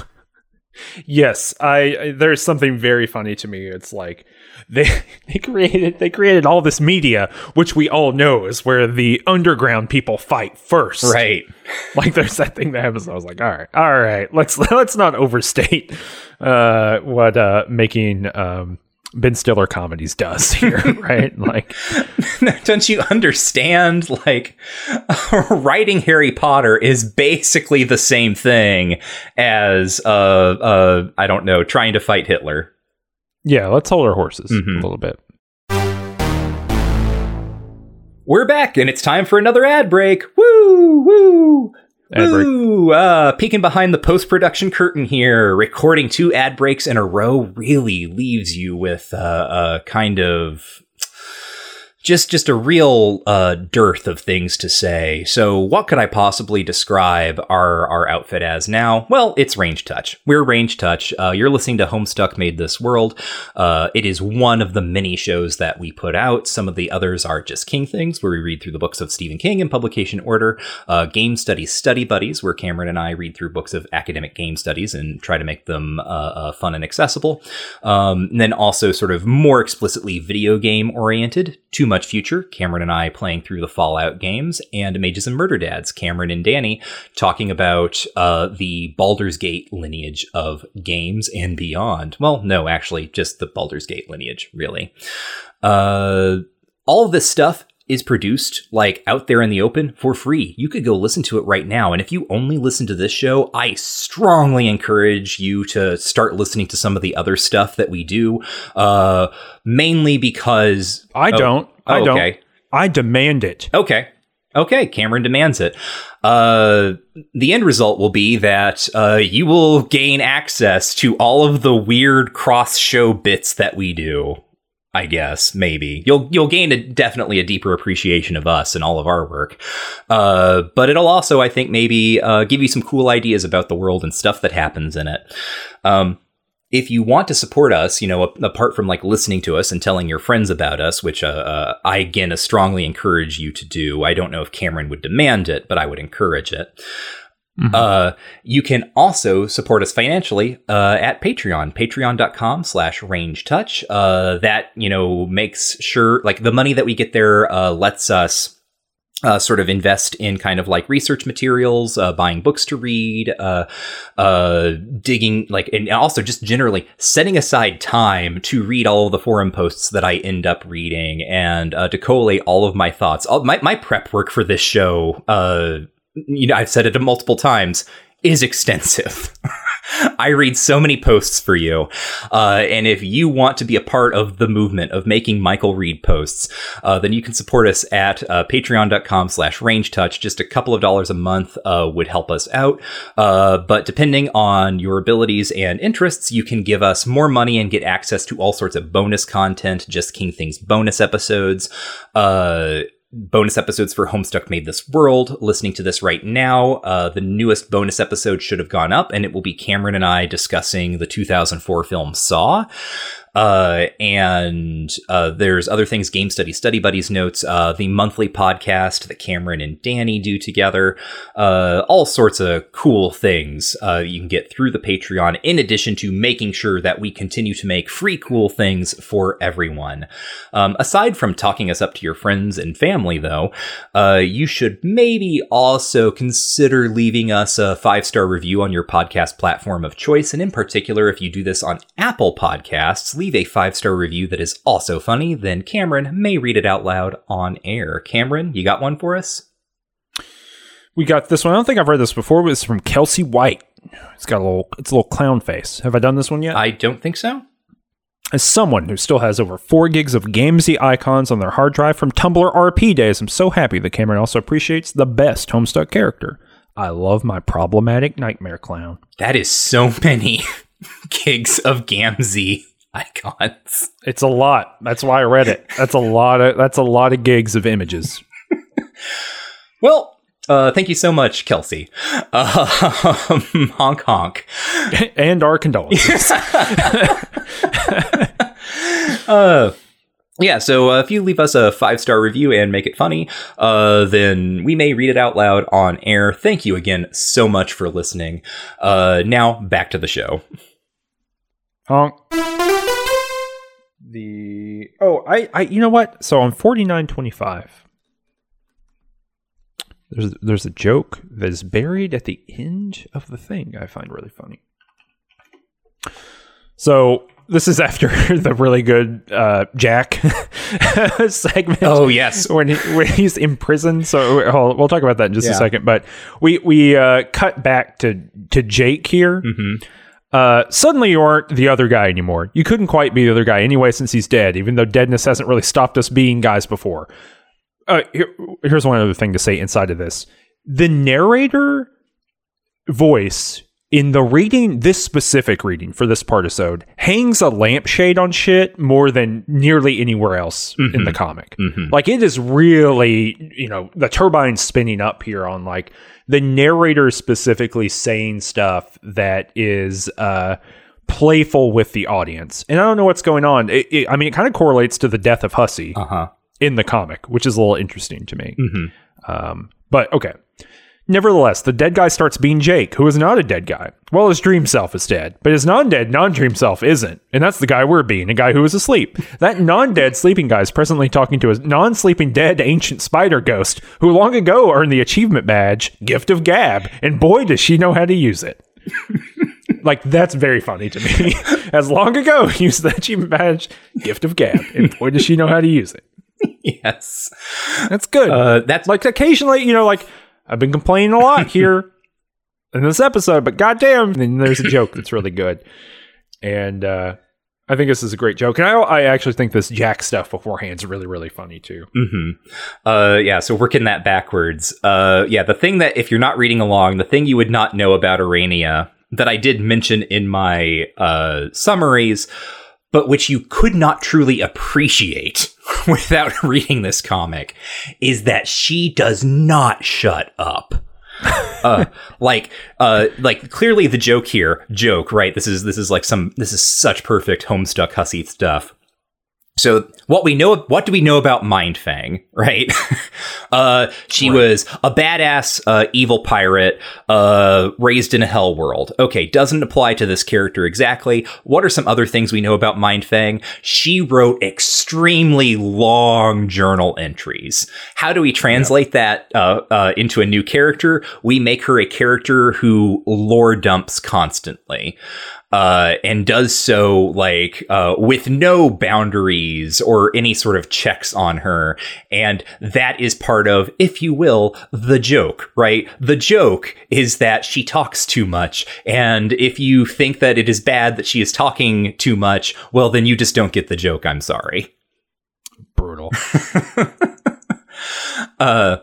Yes, I, I there's something very funny to me. It's like they they created they created all this media, which we all know is where the underground people fight first. Right. Like there's that thing that happens. I was like, all right, all right, let's let's not overstate uh, what uh, making um, Ben Stiller comedies does here, right? Like, Don't you understand? Like, writing Harry Potter is basically the same thing as, uh, uh, I don't know, trying to fight Hitler. Yeah, let's hold our horses Mhm. a little bit. We're back, and it's time for another ad break. Woo, woo. Ad break. Woo! Uh, peeking behind the post production curtain here, recording two ad breaks in a row really leaves you with uh, a kind of just just a real uh, dearth of things to say. So, what could I possibly describe our our outfit as now? Well, it's Ranged Touch. We're Ranged Touch. Uh, you're listening to Homestuck Made This World. Uh, it is one of the many shows that we put out. Some of the others are just King Things, where we read through the books of Stephen King in publication order. Uh, game Studies Study Buddies, where Cameron and I read through books of academic game studies and try to make them uh, uh, fun and accessible. Um, and then also sort of more explicitly video game oriented. Much Future, Cameron and I playing through the Fallout games, and Mages and Murder Dads, Cameron and Danny talking about uh, the Baldur's Gate lineage of games and beyond. Well, no, actually, just the Baldur's Gate lineage, really. Uh, all of this stuff is produced like out there in the open for free. You could go listen to it right now. And if you only listen to this show, I strongly encourage you to start listening to some of the other stuff that we do. Uh, mainly because I Oh. don't. I Oh, don't. okay. I demand it. Okay. Okay, Cameron demands it. Uh, the end result will be that uh, you will gain access to all of the weird cross-show bits that we do. I guess maybe you'll you'll gain a, definitely a deeper appreciation of us and all of our work. Uh, but it'll also, I think, maybe uh, give you some cool ideas about the world and stuff that happens in it. Um, if you want to support us, you know, apart from like listening to us and telling your friends about us, which uh, uh, I again strongly encourage you to do. I don't know if Cameron would demand it, but I would encourage it. Mhm. Uh, you can also support us financially uh, at Patreon, patreon.com slash range touch. Uh, that, you know, makes sure like the money that we get there uh, lets us uh, sort of invest in kind of like research materials, uh, buying books to read, uh, uh, digging like, and also just generally setting aside time to read all the forum posts that I end up reading and uh, to collate all of my thoughts. All, my my prep work for this show, uh, you know, I've said it multiple times, is extensive. I read so many posts for you. Uh, and if you want to be a part of the movement of making Michael read posts, uh, then you can support us at uh, patreon.com slash range touch. Just a couple of dollars a month uh, would help us out. Uh, but depending on your abilities and interests, you can give us more money and get access to all sorts of bonus content, just King Things bonus episodes. Bonus episodes for Homestuck Made This World. Listening to this right now, uh, the newest bonus episode should have gone up, and it will be Cameron and I discussing the 2004 film Saw. Uh, and uh, there's other things Game Study Study Buddies notes, uh, the monthly podcast that Cameron and Danny do together, uh, all sorts of cool things uh, you can get through the Patreon, in addition to making sure that we continue to make free cool things for everyone. Um, aside from talking us up to your friends and family, though, uh, you should maybe also consider leaving us a five star review on your podcast platform of choice. And in particular, if you do this on Apple Podcasts, leave a five star review that is also funny, then Cameron may read it out loud on air. Cameron, you got one for us? We got this one. I don't think I've read this before. But it's from Kelsey White. It's got a little. It's a little clown face. Have I done this one yet? I don't think so. As someone who still has over four gigs of Gamzee icons on their hard drive from Tumblr RP days, I'm so happy that Cameron also appreciates the best Homestuck character. I love my problematic nightmare clown. That is so many gigs of Gamzee icons. It's a lot. That's why I read it. That's a lot of that's a lot of gigs of images. Well, uh, thank you so much, Kelsey. Uh, honk honk. and our condolences. Uh, yeah, so uh, if you leave us a five star review and make it funny, uh, then we may read it out loud on air. Thank you again so much for listening. Uh, now back to the show. Honk. The oh, I, I you know what? So on forty nine twenty five, there's there's a joke that is buried at the end of the thing. I find really funny. So this is after the really good uh, Jack segment. Oh yes, when he, when he's in prison. So we'll, talk about that in just Yeah. a second. But we we uh, cut back to to Jake here. Mhm. Uh, suddenly you aren't the other guy anymore. You couldn't quite be the other guy anyway since he's dead. Even though deadness hasn't really stopped us being guys before. Uh, here, here's one other thing to say inside of this: the narrator voice in the reading, this specific reading for this partisode, hangs a lampshade on shit more than nearly anywhere else in the comic. Mhm. Like it is really, you know, the turbine spinning up here on like the narrator specifically saying stuff that is uh playful with the audience. And I don't know what's going on. It, it, I mean, it kind of correlates to the death of Hussie Uh huh. in the comic, which is a little interesting to me. Mhm. Um, but okay. Nevertheless, the dead guy starts being Jake, who is not a dead guy. Well, his dream self is dead, but his non dead, non dream self isn't. And that's the guy we're being, a guy who is asleep. That non dead sleeping guy is presently talking to a non sleeping dead ancient spider ghost who long ago earned the achievement badge, Gift of Gab, and boy, does she know how to use it. like, that's very funny to me. As long ago, used the achievement badge, Gift of Gab, and boy, does she know how to use it. Yes. That's good Uh, that's like occasionally, you know, like I've been complaining a lot here in this episode, but goddamn, then there's a joke that's really good, and uh, I think this is a great joke, and I, I actually think this Jack stuff beforehand is really, really funny too. hmm Uh, yeah, so working that backwards. Uh, yeah, the thing that if you're not reading along, the thing you would not know about Aranea that I did mention in my uh, summaries, but which you could not truly appreciate without reading this comic, is that she does not shut up. uh, like, uh, like clearly the joke here, joke, right? This is this is like some this is such perfect Homestuck Hussie stuff. So what we know, what do we know about Mindfang, right? uh, she was a badass, uh, evil pirate, uh, raised in a hell world. Okay, doesn't apply to this character exactly. What are some other things we know about Mindfang? She wrote extremely long journal entries. How do we translate that uh, uh, into a new character? We make her a character who lore dumps constantly uh, and does so like uh, with no boundaries or any sort of checks on her. And that is part of, if you will, the joke, right? The joke is that she talks too much. And if you think that it is bad that she is talking too much, well, then you just don't get the joke. I'm sorry. Brutal. Uh,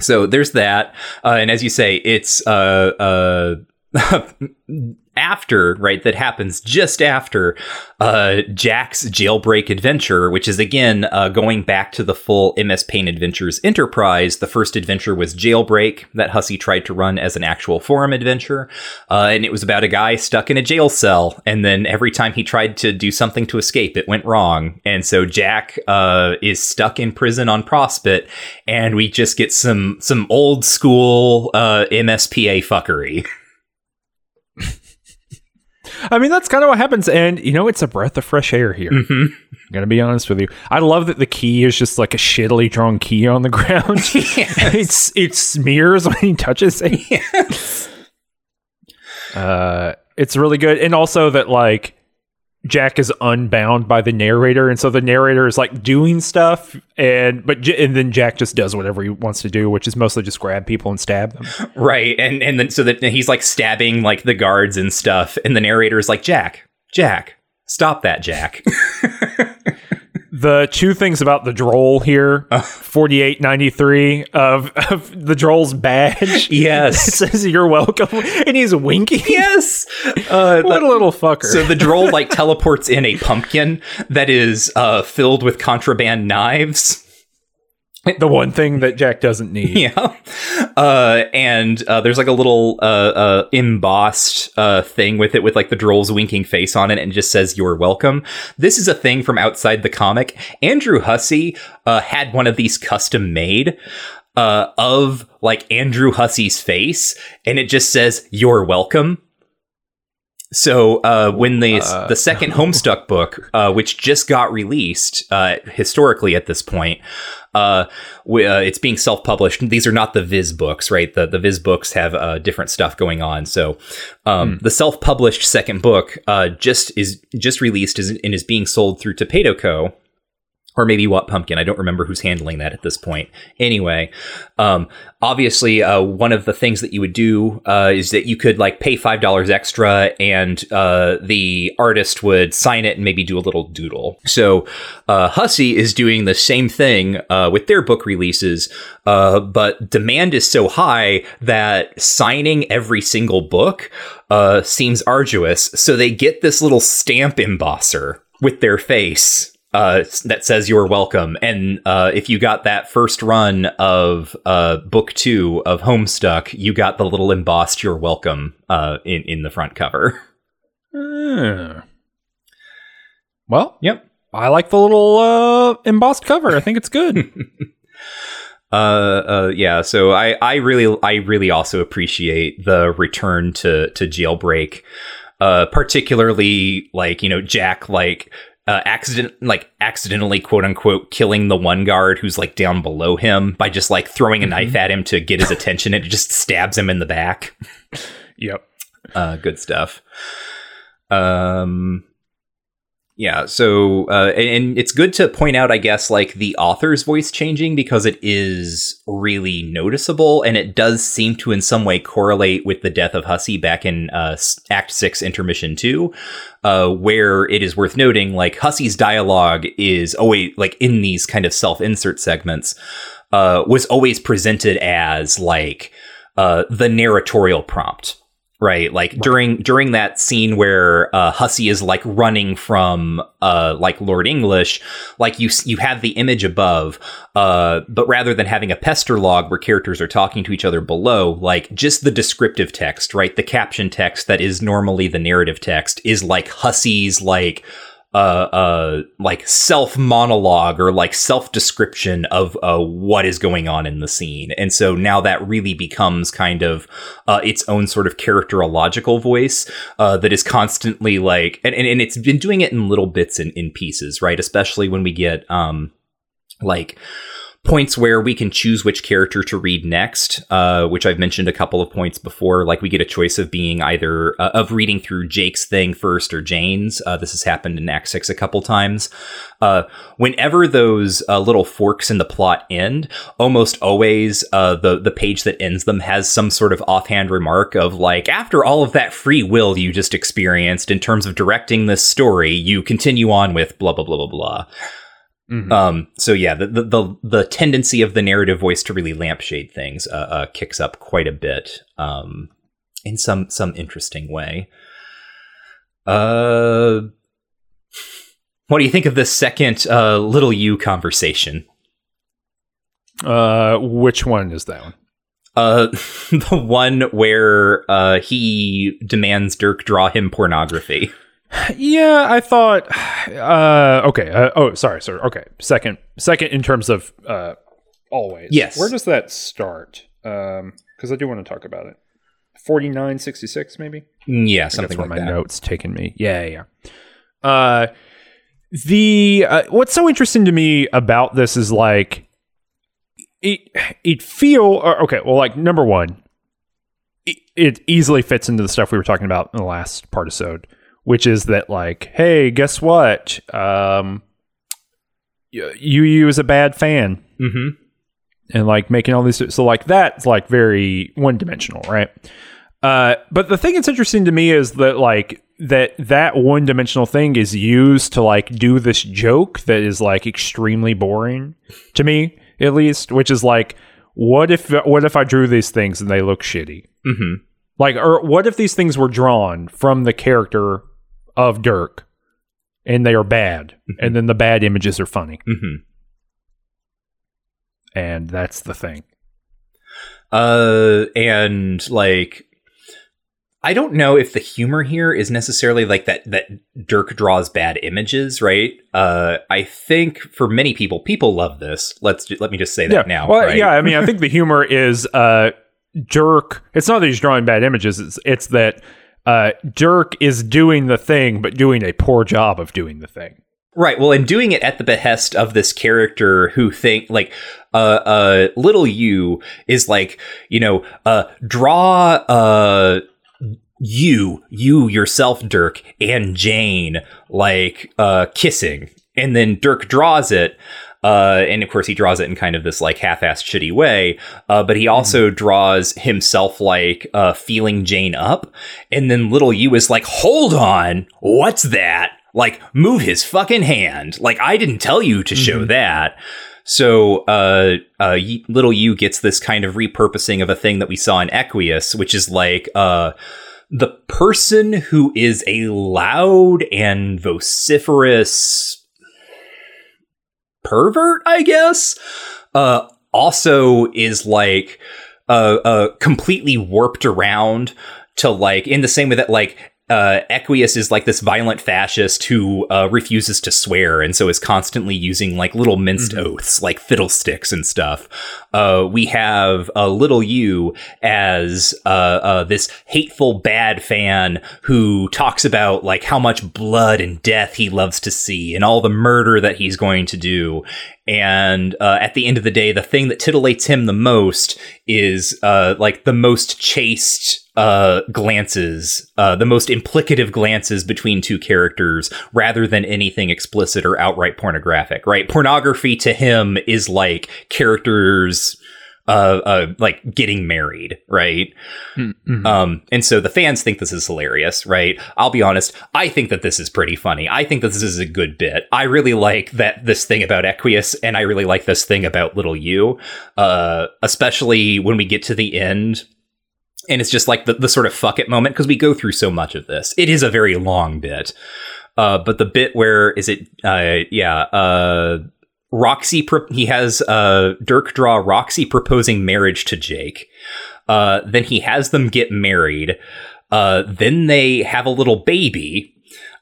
so there's that. Uh, and as you say, it's uh, uh, after, right? That happens just after uh, Jack's jailbreak adventure, which is again uh, going back to the full MS Paint Adventures enterprise. The first adventure was Jailbreak that Hussie tried to run as an actual forum adventure. Uh, and it was about a guy stuck in a jail cell. And then every time he tried to do something to escape, it went wrong. And so Jack uh, is stuck in prison on Prospect. And we just get some, some old school uh, MSPA fuckery. I mean, that's kind of what happens, and you know, it's a breath of fresh air here. Mhm. I'm gonna be honest with you. I love that the key is just like a shittily drawn key on the ground. it's it smears when he touches it. Uh, it's really good, and also that like Jack is unbound by the narrator, and so the narrator is like doing stuff, and but and then Jack just does whatever he wants to do, which is mostly just grab people and stab them. Right, and and then so that he's like stabbing like the guards and stuff, and the narrator is like, "Jack, Jack, Stop that, Jack. The two things about the droll here, forty eight ninety three of, of the droll's badge. yes. It says you're welcome, and he's winking. yes. Uh, What a little fucker. So the droll like teleports in a pumpkin that is uh, filled with contraband knives. the one thing that Jack doesn't need. Yeah, uh, and uh, there's like a little uh, uh, embossed uh, thing with it with like the droll's winking face on it, and just says "You're welcome." This is a thing from outside the comic. Andrew Hussie uh, had one of these custom made. Of like Andrew Hussie's face, and it just says "You're welcome." So uh, when the the second Homestuck book, uh, which just got released uh, historically at this point, uh, we, uh, it's being self published. These are not the Viz books, right? The the Viz books have uh, different stuff going on. So um, the self published second book uh, just is just released and is being sold through TopatoCo or maybe What Pumpkin. I don't remember who's handling that at this point. Anyway, um, obviously, uh, one of the things that you would do uh, is that you could like pay five dollars extra, and uh, the artist would sign it and maybe do a little doodle. So uh, Hussie is doing the same thing uh, with their book releases, uh, but demand is so high that signing every single book seems arduous. So they get this little stamp embosser with their face uh, that says you're welcome. And uh, if you got that first run of uh, book two of Homestuck, you got the little embossed "You're welcome" uh, in in the front cover. Hmm. Well, Yep. I like the little uh, embossed cover. I think it's good. Uh, uh, yeah. So I, I really, I really also appreciate the return to to jailbreak. Uh, particularly like you know Jack like uh, accident like accidentally quote unquote killing the one guard who's like down below him by just like throwing a knife at him to get his attention and it just stabs him in the back. yep. Uh, good stuff. Um, yeah. So, uh, and, it's good to point out, I guess, like the author's voice changing because it is really noticeable, and it does seem to, in some way, correlate with the death of Hussie back in uh, Act Six, Intermission Two, uh, where it is worth noting, like Hussie's dialogue is always like in these kind of self-insert segments, uh, was always presented as like uh, the narratorial prompt right like during during that scene where uh hussie is like running from uh like lord english like you you have the image above uh but rather than having a pester log where characters are talking to each other below like just the descriptive text right? The caption text that is normally the narrative text is like hussie's like uh, uh, like self monologue or like self description of uh, what is going on in the scene. And so now that really becomes kind of uh, its own sort of characterological voice uh, that is constantly like, and, and, and it's been doing it in little bits and in pieces, right? Especially when we get um, like points where we can choose which character to read next, uh, which I've mentioned a couple of points before. Like we get a choice of being either uh, of reading through Jake's thing first or Jane's. Uh, this has happened in Act Six a couple times. Uh, whenever those uh, little forks in the plot end, almost always uh, the the page that ends them has some sort of offhand remark of like, after all of that free will you just experienced in terms of directing this story, you continue on with blah blah blah blah blah. Mhm. Um, so yeah, the, the the the tendency of the narrative voice to really lampshade things uh, uh, kicks up quite a bit um, in some some interesting way. Uh, what do you think of this second uh, Little U conversation? Uh, which one is that one? Uh, the one where uh, he demands Dirk draw him pornography. Yeah, I thought. Uh, okay. Uh, oh, sorry, sorry. Okay, second, second in terms of uh, always. Yes. Where does that start? Um, because I do want to talk about it. Forty nine sixty six, maybe. Yeah, That's something where like my that. notes taken me. Yeah, yeah. yeah. Uh, the uh, what's so interesting to me about this is like it. It feel or, okay. Well, like number one, it, it easily fits into the stuff we were talking about in the last part episode, which is that like, hey, guess what? Um, y- Yu Yu is a bad fan Mm-hmm. and like making all these so like that's like very one dimensional right uh but the thing that's interesting to me is that like that that one dimensional thing is used to like do this joke that is like extremely boring to me at least which is like what if what if i drew these things and they look shitty hmm like or what if these things were drawn from the character of dirk and they are bad and then the bad images are funny hmm and that's the thing Uh, and like, I don't know if the humor here is necessarily like that. That Dirk draws bad images, right? Uh, I think for many people, people love this. Let's ju- let me just say that now. Well, right? yeah. I mean, I think the humor is uh, Dirk. It's not that he's drawing bad images. It's it's that uh, Dirk is doing the thing, but doing a poor job of doing the thing. Right. Well, and doing it at the behest of this character who think like uh uh Little U is like, you know, uh draw uh you, you yourself, Dirk, and Jane like uh kissing. And then Dirk draws it. Uh, and of course, he draws it in kind of this like half-assed shitty way. Uh, but he also draws himself like uh, feeling Jane up, and then little U is like, "Hold on, what's that?" Like, move his fucking hand. Like, I didn't tell you to show that. So, uh, uh, little U gets this kind of repurposing of a thing that we saw in Equius, which is like, uh, the person who is a loud and vociferous pervert, I guess, uh, also is like, uh, uh, completely warped around to like, in the same way that like, uh, Equius is like this violent fascist who uh, refuses to swear and so is constantly using like little minced oaths like fiddlesticks and stuff. Uh, we have uh, little U as uh, uh, this hateful bad fan who talks about like how much blood and death he loves to see and all the murder that he's going to do. And uh, at the end of the day, the thing that titillates him the most is uh, like the most chaste uh, glances, uh, the most implicative glances between two characters, rather than anything explicit or outright pornographic. Right? Pornography to him is like characters. Uh, uh, like getting married, right? Mm-hmm. Um, and so the fans think this is hilarious, right? I'll be honest, I think that this is pretty funny. I think that this is a good bit. I really like that this thing about Equius, and I really like this thing about Little U, uh, especially when we get to the end. And it's just like the, the sort of fuck it moment because we go through so much of this. It is a very long bit. Uh, but the bit where is it? Uh, yeah, uh, Roxy. Pro- he has uh, Dirk draw Roxy proposing marriage to Jake. Uh, then he has them get married. Uh, then they have a little baby.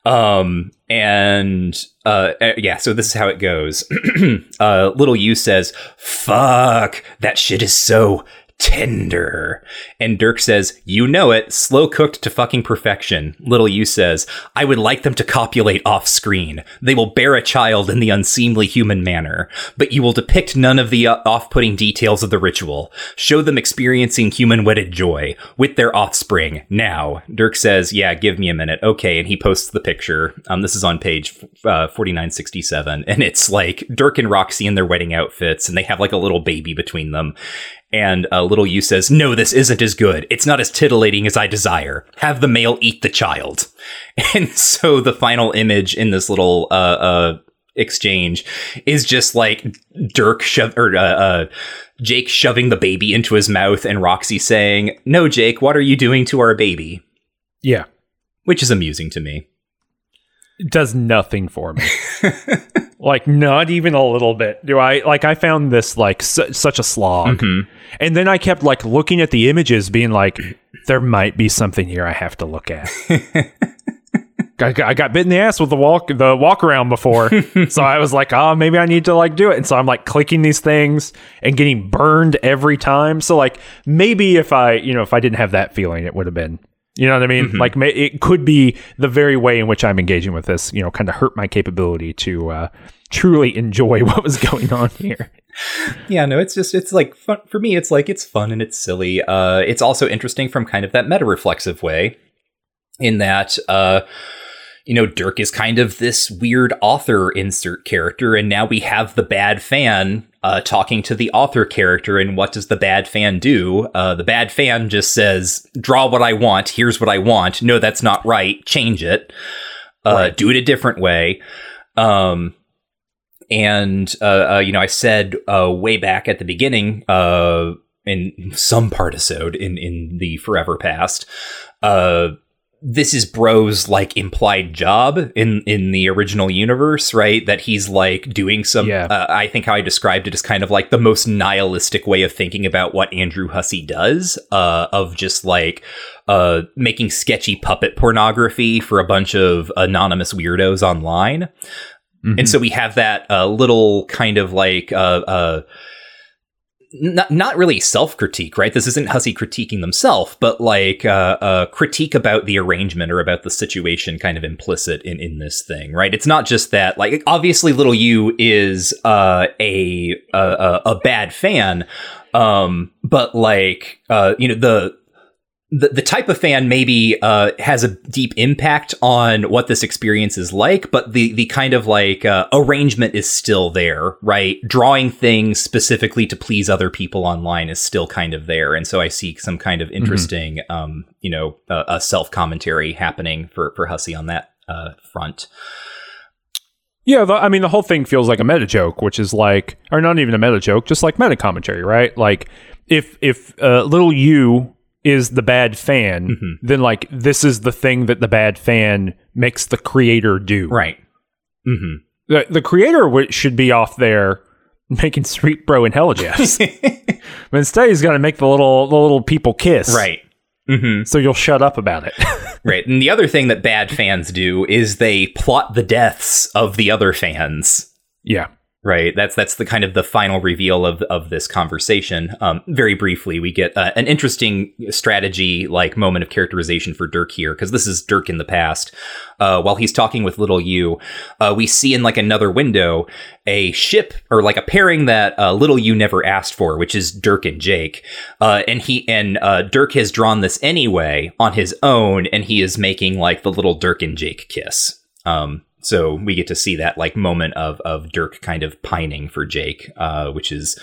Um, and uh, yeah, so this is how it goes. uh, little U says, "Fuck, that shit is so." Tender. And Dirk says, You know it, slow cooked to fucking perfection. Little U says, I would like them to copulate off screen. They will bear a child in the unseemly human manner, but you will depict none of the uh, off putting details of the ritual. Show them experiencing human wedded joy with their offspring. Now, Dirk says, Yeah, give me a minute. Okay. And he posts the picture. Um, this is on page uh, 4967. And it's like Dirk and Roxy in their wedding outfits, and they have like a little baby between them. And uh, little U says, No, this isn't as good. It's not as titillating as I desire. Have the male eat the child. And so the final image in this little uh, uh, exchange is just like Dirk or uh, uh, Jake shoving the baby into his mouth, and Roxy saying, "No, Jake, what are you doing to our baby?" Yeah, Which is amusing to me. Does nothing for me. like not even a little bit. Do I like? I found this like su- such a slog, mm-hmm. and then I kept like looking at the images, being like, there might be something here I have to look at. I got, I got bit in the ass with the walk the walk around before, so I was like, oh, maybe I need to like do it. And so I'm like clicking these things and getting burned every time. So like maybe if I you know if I didn't have that feeling, it would have been you know what I mean. Like it could be the very way in which I'm engaging with this. You know, kind of hurt my capability to uh, truly enjoy what was going on here. Yeah, no, it's just it's like fun for me. It's like it's fun and it's silly. Uh, it's also interesting from kind of that meta reflexive way, in that uh, you know Dirk is kind of this weird author insert character, and now we have the bad fan uh, talking to the author character, and what does the bad fan do? Uh, the bad fan just says, "Draw what I want. Here's what I want. No, that's not right. Change it. Uh, Right. Do it a different way." Um, and uh, uh, you know, I said uh, way back at the beginning, uh, in some partisode in in the forever past, uh, this is Bro's like implied job in in the original universe, right? That he's like doing some. Yeah. Uh, I think how I described it is kind of like the most nihilistic way of thinking about what Andrew Hussie does, uh, of just like uh, making sketchy puppet pornography for a bunch of anonymous weirdos online. And so we have that uh, little kind of like uh, uh, not not really self critique, right? This isn't Hussie critiquing themselves, but like uh, uh, critique about the arrangement or about the situation, kind of implicit in in this thing, right? It's not just that, like obviously, little U is uh, a, a a a bad fan, um, but like uh, you know the the, the type of fan maybe uh, has a deep impact on what this experience is like, but the the kind of like uh, arrangement is still there, right? Drawing things specifically to please other people online is still kind of there, and so I see some kind of interesting, um, you know, uh, a self commentary happening for for Hussie on that uh, front. Yeah, the, I mean, the whole thing feels like a meta joke, which is like, or not even a meta joke, just like meta commentary, right? Like, if if uh, little U is the bad fan, Mhm. then like this is the thing that the bad fan makes the creator do. Right. hmm The, the creator w- should be off there making Sweet Bro and Hella Jeffs, but instead he's got to make the little the little people kiss, right. hmm So you'll shut up about it. Right. And the other thing that bad fans do is they plot the deaths of the other fans. yeah. Right. That's that's the kind of the final reveal of of this conversation. Um, very briefly, we get uh, an interesting strategy like moment of characterization for Dirk here because this is Dirk in the past. Uh, while he's talking with little U, uh, we see in like another window a ship or like a pairing that uh, little U never asked for, which is Dirk and Jake. Uh, and he and uh, Dirk has drawn this anyway on his own, and he is making like the little Dirk and Jake kiss. Um, so we get to see that like moment of of Dirk kind of pining for Jake, uh, which has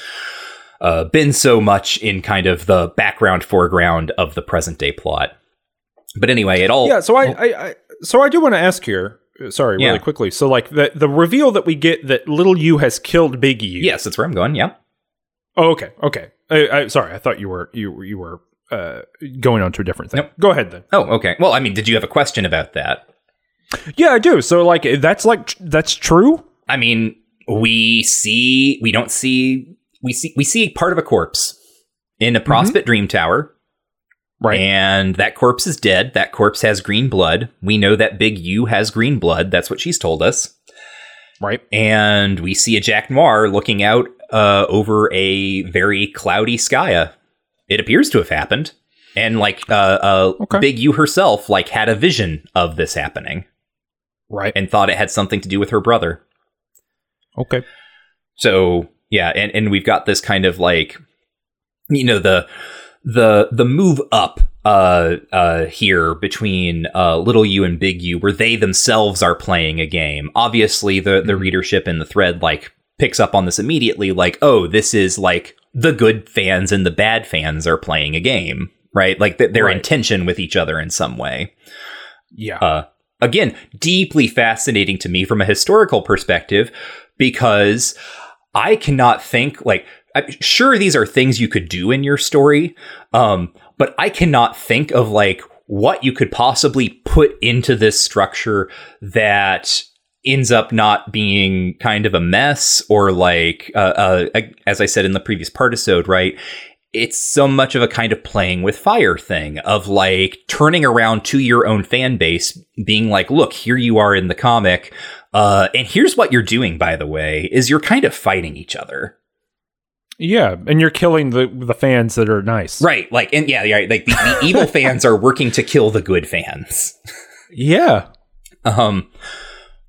uh, been so much in kind of the background foreground of the present day plot. But anyway, it all Yeah, so I, I, I so I do want to ask here. uh, Sorry, really Yeah. quickly. So, like the the reveal that we get that little U has killed Big U. yes, that's where I'm going. Yeah. Oh, okay, okay. I, I, sorry, I thought you were you you were uh, going on to a different thing. Nope. Go ahead then. Oh, okay. Well, I mean, did you have a question about that? Yeah, I do. So, like, that's like that's true. I mean, we see we don't see we see we see part of a corpse in a Prospit Dream Tower. Right. And that corpse is dead. That corpse has green blood. We know that Big U has green blood. That's what she's told us. right. And we see a Jack Noir looking out uh, over a very cloudy sky. It appears to have happened. And like uh, uh, Okay. Big U herself, like had a vision of this happening Right. and thought it had something to do with her brother. Okay. So yeah, and, and we've got this kind of like you know the the the move up uh uh here between uh little u and big u where they themselves are playing a game obviously the the readership in the thread like picks up on this immediately like oh this is like the good fans and the bad fans are playing a game right like th- they're in Right. tension with each other in some way Yeah. uh, again, deeply fascinating to me from a historical perspective because I cannot think like I'm sure these are things you could do in your story, um, but I cannot think of like what you could possibly put into this structure that ends up not being kind of a mess or like uh, uh, as I said in the previous partisode, right? It's so much of a kind of playing with fire thing of like turning around to your own fan base being like look here you are in the comic uh, and here's what you're doing by the way is you're kind of fighting each other yeah. And you're killing the the fans that are nice. right like and yeah, yeah like the, the evil fans are working to kill the good fans Yeah. um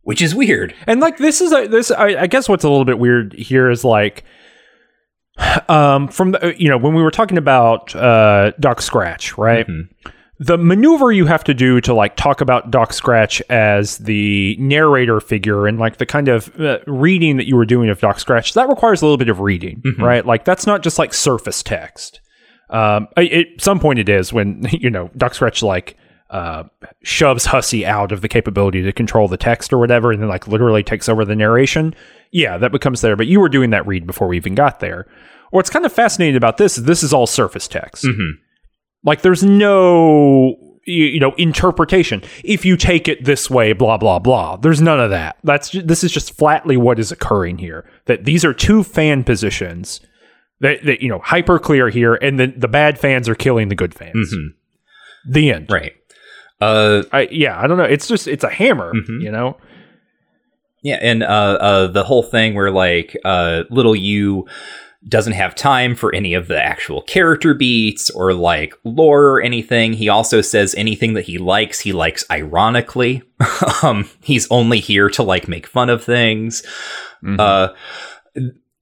which is weird And like this is a, this I, I guess what's a little bit weird here is like um from the you know when we were talking about uh Doc Scratch, right? Mhm. the maneuver you have to do to like talk about Doc Scratch as the narrator figure and like the kind of uh, reading that you were doing of Doc Scratch that requires a little bit of reading, right? Like that's not just like surface text. Um, I- at some point it is when you know Doc Scratch like uh, shoves Hussie out of the capability to control the text or whatever, and then like literally takes over the narration. Yeah, that becomes there. But you were doing that read before we even got there. What's kind of fascinating about this is this is all surface text. Like there's no you, you know interpretation. If you take it this way, blah blah blah. There's none of that. That's this is just flatly what is occurring here. That these are two fan positions that, that you know hyper clear here, and then the bad fans are killing the good fans. The end. Right. Uh, I, yeah, I don't know. It's just it's a hammer. You know. Yeah, and uh, uh, the whole thing where like uh, little you doesn't have time for any of the actual character beats or like lore or anything. He also says anything that he likes, he likes ironically. um, he's only here to like make fun of things. Uh,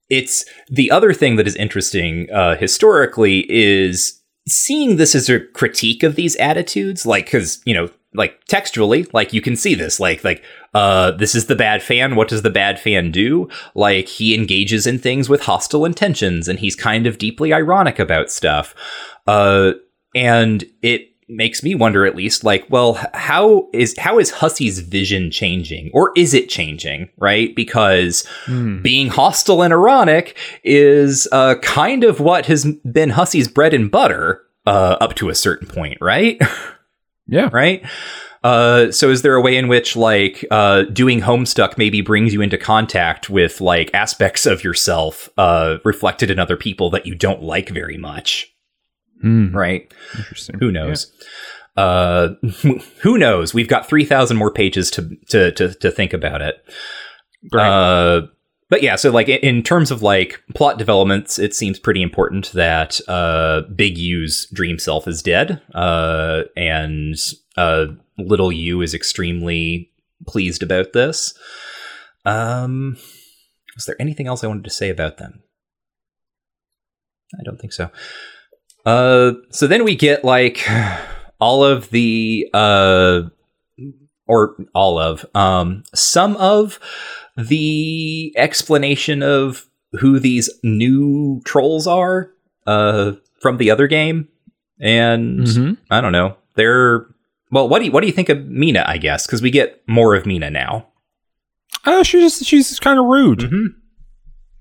it's the other thing that is interesting uh, historically is seeing this as a critique of these attitudes like because you know like textually like you can see this like like uh this is the bad fan what does the bad fan do? Like he engages in things with hostile intentions and he's kind of deeply ironic about stuff. Uh and it makes me wonder at least like well how is how is Hussie's vision changing? Or is it changing right? Because being hostile and ironic is uh kind of what has been Hussie's bread and butter uh up to a certain point right? Yeah. right? Uh, so is there a way in which like uh, doing homestuck maybe brings you into contact with like aspects of yourself uh, reflected in other people that you don't like very much Hmm. right Interesting. who knows? Uh, who knows? We've got three thousand more pages to to to, to think about it. Great. Uh, but yeah, so like in- in terms of like plot developments, it seems pretty important that uh, Big U's dream self is dead, uh, and uh, Little U is extremely pleased about this. Um, was there anything else I wanted to say about them? I don't think so. Uh, so then we get like all of the uh, or all of um, some of the explanation of who these new trolls are uh, from the other game, and Mhm. I don't know. They're well. What do you what do you think of Meenah? I guess because we get more of Meenah now. Oh, she's just, she's kind of rude. Mhm.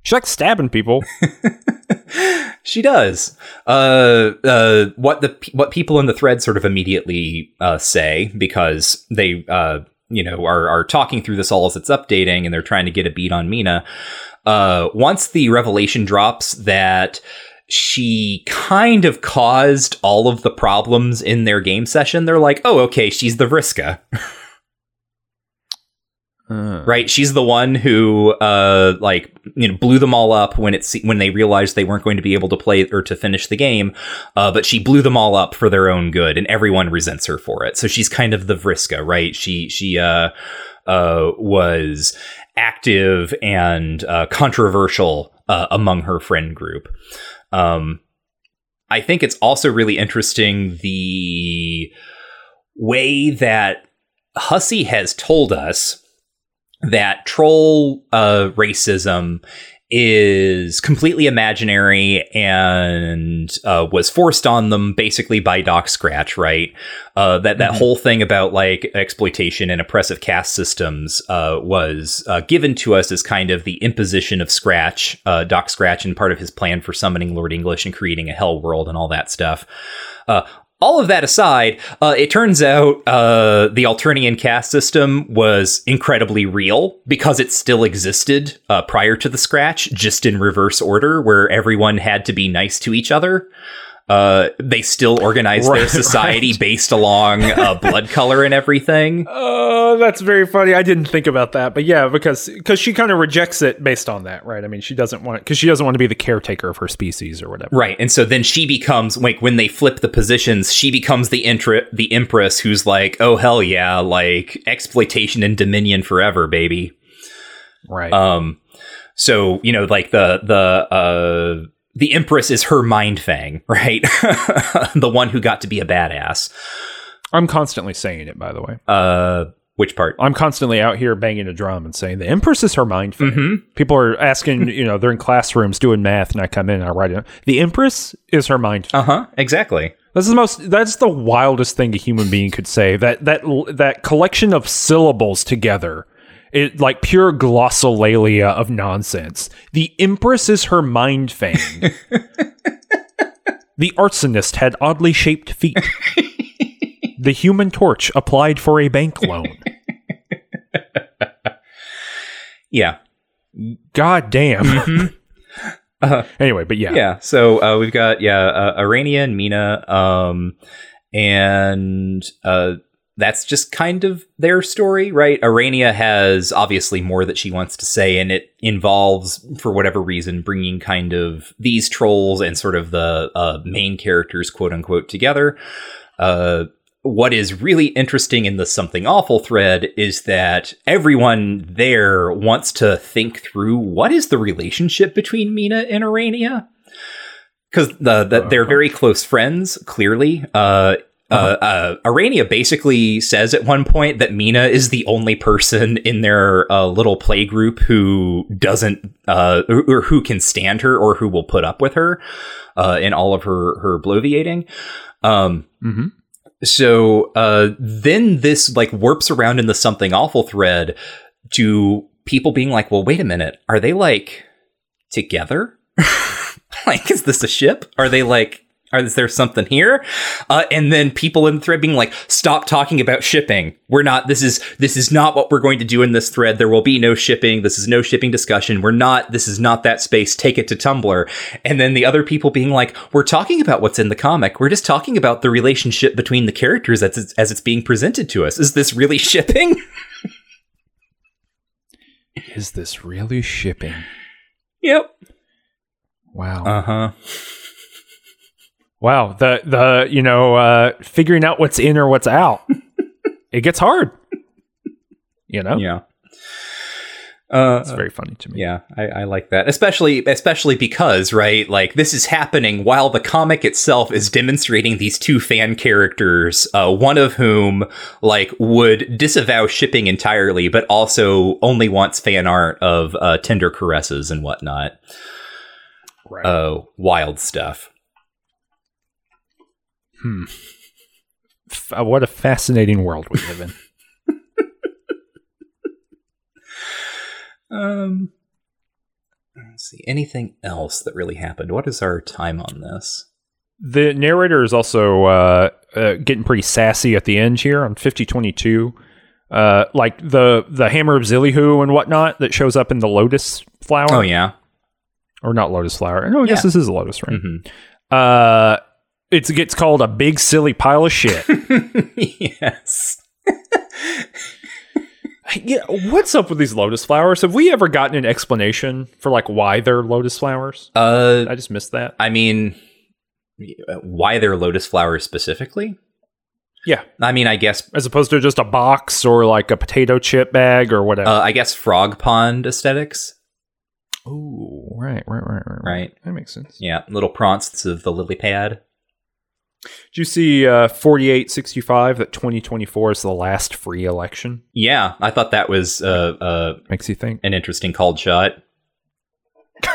She likes stabbing people. She does. Uh, uh, what the what people in the thread sort of immediately uh, say because they uh, you know are are talking through this all as it's updating and they're trying to get a beat on Meenah. Uh, once the revelation drops that she kind of caused all of the problems in their game session, they're like, "Oh, okay, she's the Vriska." Uh, right? She's the one who uh like you know blew them all up when it's when they realized they weren't going to be able to play or to finish the game uh but she blew them all up for their own good and everyone resents her for it. So she's kind of the vriska right? She she uh uh was active and uh controversial uh, among her friend group. Um i think it's also really interesting the way that Hussie has told us that troll uh, racism is completely imaginary and uh, was forced on them basically by Doc Scratch, right? Uh, that that Mhm. whole thing about like exploitation and oppressive caste systems uh, was uh, given to us as kind of the imposition of Scratch, uh, Doc Scratch, and part of his plan for summoning Lord English and creating a hell world and all that stuff. All of that aside, uh, it turns out uh, the Alternian caste system was incredibly real because it still existed uh, prior to the Scratch, just in reverse order, where everyone had to be nice to each other. Uh, they still organized their society right. based along uh, blood color and everything. Oh, that's very funny. I didn't think about that, but yeah, because because she kind of rejects it based on that, right? I mean, she doesn't want because she doesn't want to be the caretaker of her species or whatever. Right, and so then she becomes like when they flip the positions, she becomes the intra- the empress who's like, "Oh hell yeah, like exploitation and dominion forever, baby." Right. Um, so you know, like the the uh, the Empress is her mind fang, right? the one who got to be a badass. I'm constantly saying it, by the way. Uh, which part? I'm constantly out here banging a drum and saying the Empress is her mind. Fang. Mm-hmm. People are asking, you know, they're in classrooms doing math, and I come in and I write it. The Empress is her mind. Uh huh. Exactly. That's the most. That's the wildest thing a human being could say. That that that collection of syllables together, it like pure glossolalia of nonsense. The Empress is her mind fang. the arsonist had oddly shaped feet. the Human Torch applied for a bank loan. Yeah. God damn. Mhm. Uh, anyway, but yeah. yeah. So uh, we've got yeah, uh, Aranea and Meenah, um, and uh, that's just kind of their story, right? Aranea has obviously more that she wants to say, and it involves, for whatever reason, bringing kind of these trolls and sort of the uh, main characters, quote unquote, together. Uh, what is really interesting in the something awful thread is that everyone there wants to think through what is the relationship between Meenah and Aranea because the, the they're very close friends clearly uh uh, uh, Aranea basically says at one point that Meenah is the only person in their uh, little play group who doesn't, uh, or, who can stand her or who will put up with her uh, in all of her her bloviating. Um, hmm so uh, then this like warps around in the something awful thread to people being like, well, wait a minute, are they like together? like, is this a ship? Are they like? Are, is there something here? Uh, and then people in the thread being like, "Stop talking about shipping. We're not. This is this is not what we're going to do in this thread. There will be no shipping. This is no shipping discussion. We're not. This is not that space. Take it to Tumblr." And then the other people being like, "We're talking about what's in the comic. We're just talking about the relationship between the characters as it's, as it's being presented to us. Is this really shipping?" Is this really shipping? yep. Wow. Uh huh. Wow, the the you know uh, figuring out what's in or what's out, it gets hard. You know, Yeah. Uh, it's very funny to me. Yeah, I, I like that, especially especially because right, like this is happening while the comic itself is demonstrating these two fan characters, uh, one of whom like would disavow shipping entirely, but also only wants fan art of uh, tender caresses and whatnot. Right. Uh, wild stuff. Hmm. Uh, what a fascinating world we live in. Um, let's see, anything else that really happened? What is our time on this? the narrator is also uh, uh, getting pretty sassy at the end here on fifty twenty two. Uh, like the the hammer of Zillyhoo and whatnot that shows up in the lotus flower, Oh yeah. or not lotus flower. No, I guess this is a lotus, right? Mhm. Uh, it gets called a big silly pile of shit. yes. Yeah, what's up with these lotus flowers? Have we ever gotten an explanation for like why they're lotus flowers? Uh, I just missed that. I mean, why they're lotus flowers specifically? Yeah, I mean, I guess, as opposed to just a box or like a potato chip bag or whatever. uh, I guess frog pond aesthetics, oh, right, right, right, right, right? That makes sense. Yeah, little praunts of the lily pad. Did you see uh, 4865 that 2024 is the last free election? Yeah, I thought that was uh, uh, Makes you think. an interesting called shot.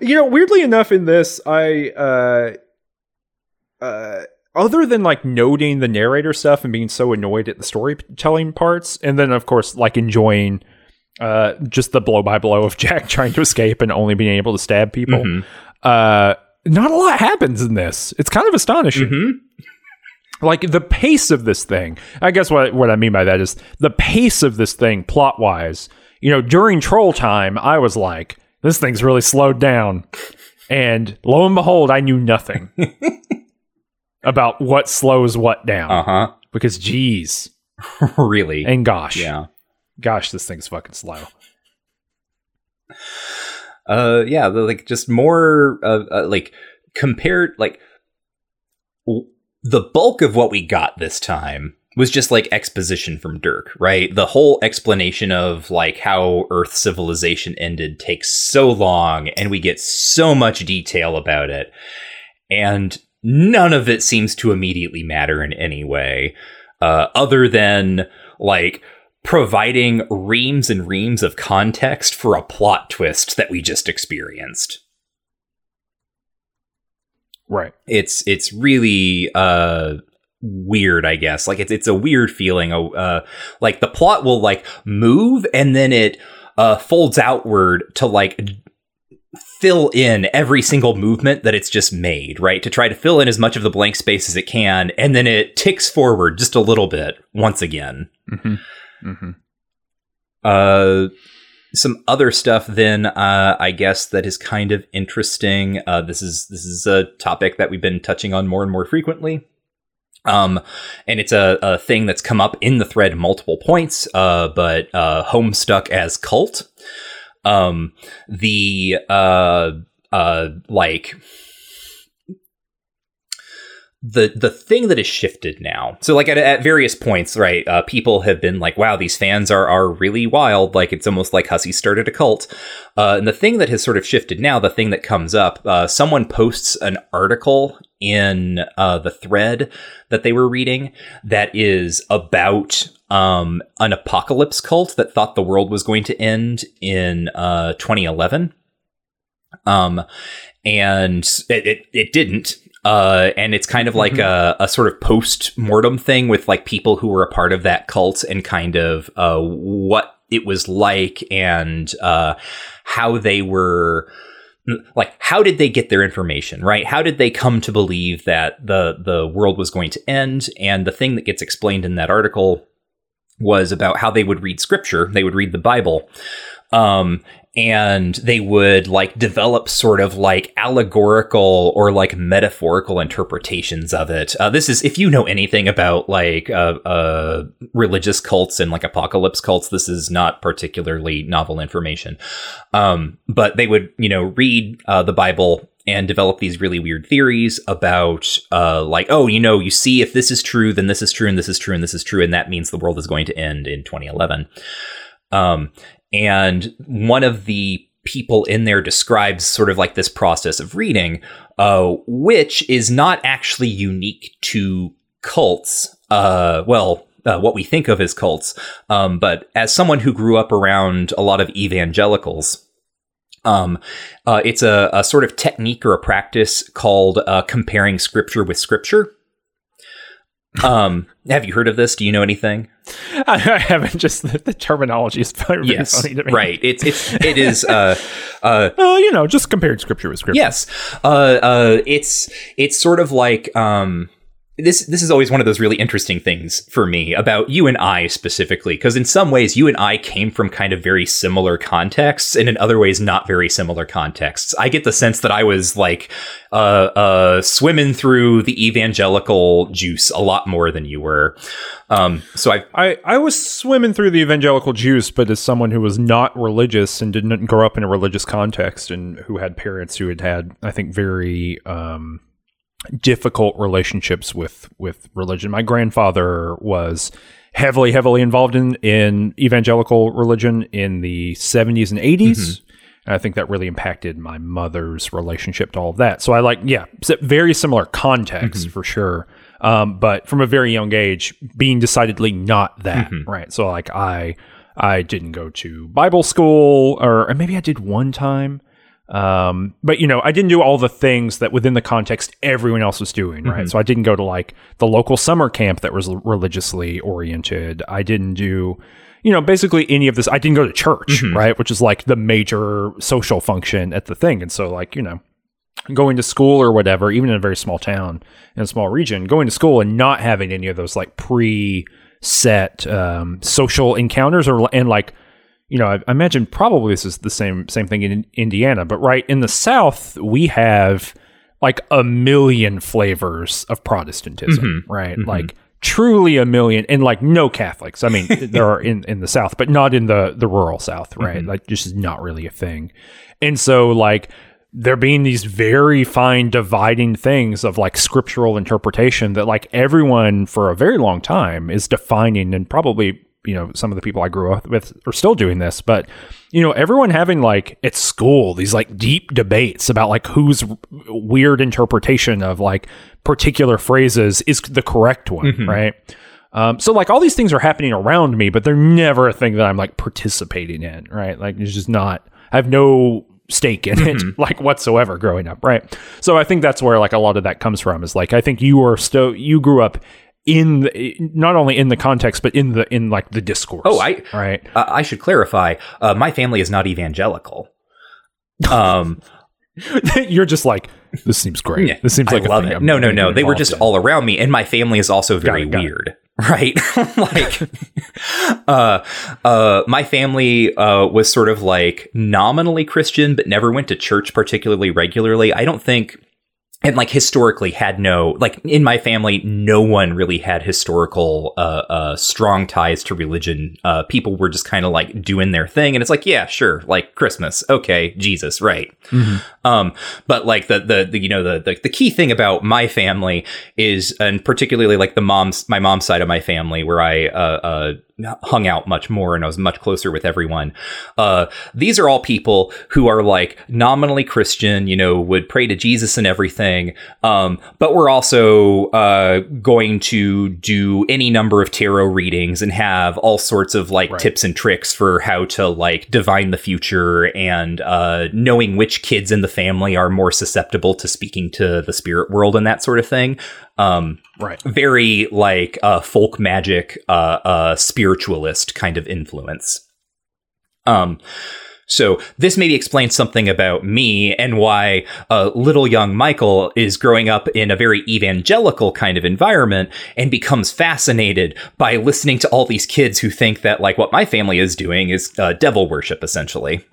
You know, weirdly enough, in this, I, uh, uh, other than like noting the narrator stuff and being so annoyed at the storytelling parts, and then of course like enjoying uh, just the blow by blow of Jack trying to escape and only being able to stab people, Mhm. uh, not a lot happens in this. It's kind of astonishing. Mhm. Like the pace of this thing. I guess what what I mean by that is the pace of this thing, plot wise. You know, during troll time, I was like, this thing's really slowed down. And lo and behold, I knew nothing about what slows what down. Uh-huh. Because geez. really? And gosh. yeah. Gosh, this thing's fucking slow. Uh yeah like just more uh, uh, like compared like w- the bulk of what we got this time was just like exposition from Dirk, right? The whole explanation of like how Earth civilization ended takes so long and we get so much detail about it. And none of it seems to immediately matter in any way, uh, other than like providing reams and reams of context for a plot twist that we just experienced. Right. It's it's really uh weird i guess like it's it's a weird feeling uh like the plot will like move and then it uh folds outward to like fill in every single movement that it's just made right to try to fill in as much of the blank space as it can and then it ticks forward just a little bit once again Mm-hmm. Mm-hmm. uh some other stuff then uh, i guess that is kind of interesting uh, this is this is a topic that we've been touching on more and more frequently um, and it's a, a thing that's come up in the thread multiple points, uh, but uh, Homestuck as cult. Um, the uh, uh, like the the thing that has shifted now. So like at, at various points, right? Uh, people have been like, "Wow, these fans are are really wild." Like it's almost like Hussie started a cult. Uh, and the thing that has sort of shifted now, the thing that comes up, uh, someone posts an article in uh, the thread that they were reading that is about um, an apocalypse cult that thought the world was going to end in uh, 2011. Um, and it, it, it didn't. Uh, and it's kind of like Mm-hmm. a, a sort of post mortem thing with like people who were a part of that cult and kind of uh, what it was like and uh, how they were like how did they get their information right? How did they come to believe that the the world was going to end? And the thing that gets explained in that article was about how they would read scripture. They would read the bible. Um and they would like develop sort of like allegorical or like metaphorical interpretations of it. Uh, this is if you know anything about like uh, uh, religious cults and like apocalypse cults, this is not particularly novel information. Um, but they would you know read uh, the Bible and develop these really weird theories about uh, like oh you know you see if this is true then this is true and this is true and this is true and that means the world is going to end in 2011 um, and one of the people in there describes sort of like this process of reading, uh, which is not actually unique to cults. Uh, well, uh, what we think of as cults, um, but as someone who grew up around a lot of evangelicals, um, uh, it's a, a sort of technique or a practice called uh, comparing scripture with scripture. Um, have you heard of this? Do you know anything? I haven't. Just the, the terminology is very yes, funny to me. right. It's it's it is. Uh, uh, Well, you know, just compared scripture with scripture. yes, uh, uh, it's it's sort of like um, this. This is always one of those really interesting things for me about you and I specifically, because in some ways you and I came from kind of very similar contexts, and in other ways not very similar contexts. I get the sense that I was like uh, uh, swimming through the evangelical juice a lot more than you were. Um, so I I, I was swimming through the evangelical juice, but as someone who was not religious and didn't grow up in a religious context and who had parents who had had, I think, very um, difficult relationships with with religion. My grandfather was heavily, heavily involved in in evangelical religion in the seventies and 80s mm-hmm. And I think that really impacted my mother's relationship to all of that. So I like, yeah, very similar context mm-hmm. for sure. Um, but from a very young age, being decidedly not that, mm-hmm. right? So like I, I didn't go to Bible school, or, or maybe I did one time. Um, but you know, I didn't do all the things that within the context everyone else was doing, right? So I didn't go to like the local summer camp that was religiously oriented. I didn't do, you know, basically any of this. I didn't go to church, right? Which is like the major social function at the thing. And so like, you know, going to school or whatever, even in a very small town in a small region, going to school and not having any of those like pre-set um, social encounters or and like you know, I, I imagine probably this is the same same thing in Indiana, but right in the South we have like a million flavors of Protestantism, mm-hmm. right? Mm-hmm. Like truly a million, and like no Catholics. I mean, there are in in the South, but not in the the rural South, right? Mm-hmm. Like just is not really a thing. And so like there being these very fine dividing things of like scriptural interpretation that like everyone for a very long time is defining and probably you know some of the people I grew up with are still doing this but you know everyone having like at school these like deep debates about like whose weird interpretation of like particular phrases is the correct one Mm-hmm. right um, so like all these things are happening around me but they're never a thing that I'm like participating in right like it's just not I have no stake in it Mm-hmm. like whatsoever growing up right so i think that's where like a lot of that comes from is like i think you are still you grew up in the, not only in the context but in the in like the discourse Oh, I- right Uh, I should clarify. Uh, my family is not evangelical. Um, you're just like this seems great Yeah, this seems like I a love thing it. I'm no, no, no. They were just in. all around me, and my family is also very it, got it. weird, right? like, uh, uh, my family uh, was sort of like nominally Christian, but never went to church particularly regularly. I don't think. And like historically had no like in my family, no one really had historical uh, uh, strong ties to religion. Uh, people were just kind of like doing their thing, and it's like, yeah, sure, like Christmas, okay, Jesus, right? Um, but like the, the the you know the, the the key thing about my family is, and particularly like the mom's my mom's side of my family, where I uh, uh hung out much more and I was much closer with everyone. Uh, these are all people who are like nominally Christian, you know, would pray to Jesus and everything. Um, but we're also uh going to do any number of tarot readings and have all sorts of like Right. tips and tricks for how to like divine the future and uh knowing which kids in the family are more susceptible to speaking to the spirit world and that sort of thing. Um, right very like uh, folk magic, uh, uh, spiritualist kind of influence. Um, so this maybe explains something about me and why uh, little young Michael is growing up in a very evangelical kind of environment and becomes fascinated by listening to all these kids who think that like what my family is doing is uh, devil worship essentially.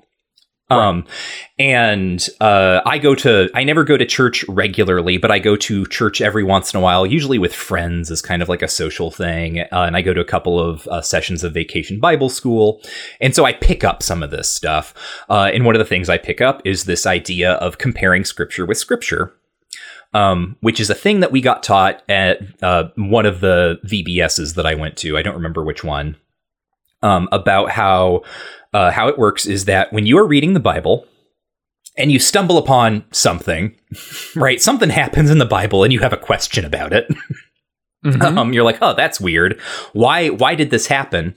Um, and uh, I go to I never go to church regularly, but I go to church every once in a while, usually with friends as kind of like a social thing. Uh, and I go to a couple of uh, sessions of Vacation Bible School, and so I pick up some of this stuff. Uh, and one of the things I pick up is this idea of comparing Scripture with Scripture. Um, which is a thing that we got taught at uh, one of the VBSs that I went to. I don't remember which one. Um, about how uh, how it works is that when you are reading the Bible and you stumble upon something, right? Something happens in the Bible and you have a question about it. Mhm. Um, you're like, oh, that's weird. Why? Why did this happen?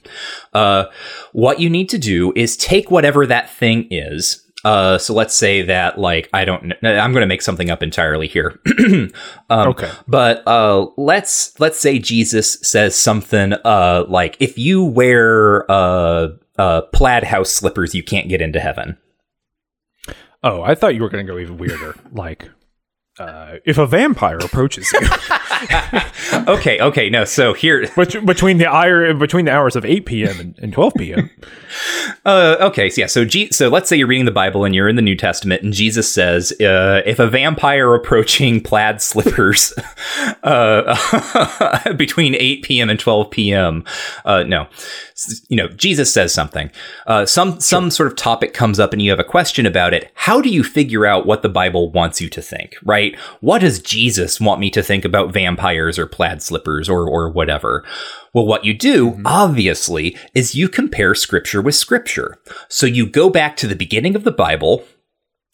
Uh, what you need to do is take whatever that thing is. Uh, so let's say that, like, I don't. kn- I'm going to make something up entirely here. um, okay but uh, let's let's say Jesus says something uh, like, "If you wear uh, plaid house slippers, you can't get into heaven." oh i thought you were going to go even weirder like uh, if a vampire approaches you okay, okay, no. So here, bet- between the hour between the hours of 8 p.m. and, and 12 p.m. Uh, okay, so yeah, so G- so let's say you're reading the Bible and you're in the New Testament, and Jesus says, uh, "If a vampire approaching plaid slippers uh, between 8 p.m. and 12 p.m., uh, no, you know, Jesus says something, uh, some some sort of topic comes up, and you have a question about it. How do you figure out what the Bible wants you to think? Right? What does Jesus want me to think about vampires or plaid slippers or or whatever? Well, what you do, obviously, is you compare scripture with scripture. So you go back to the beginning of the Bible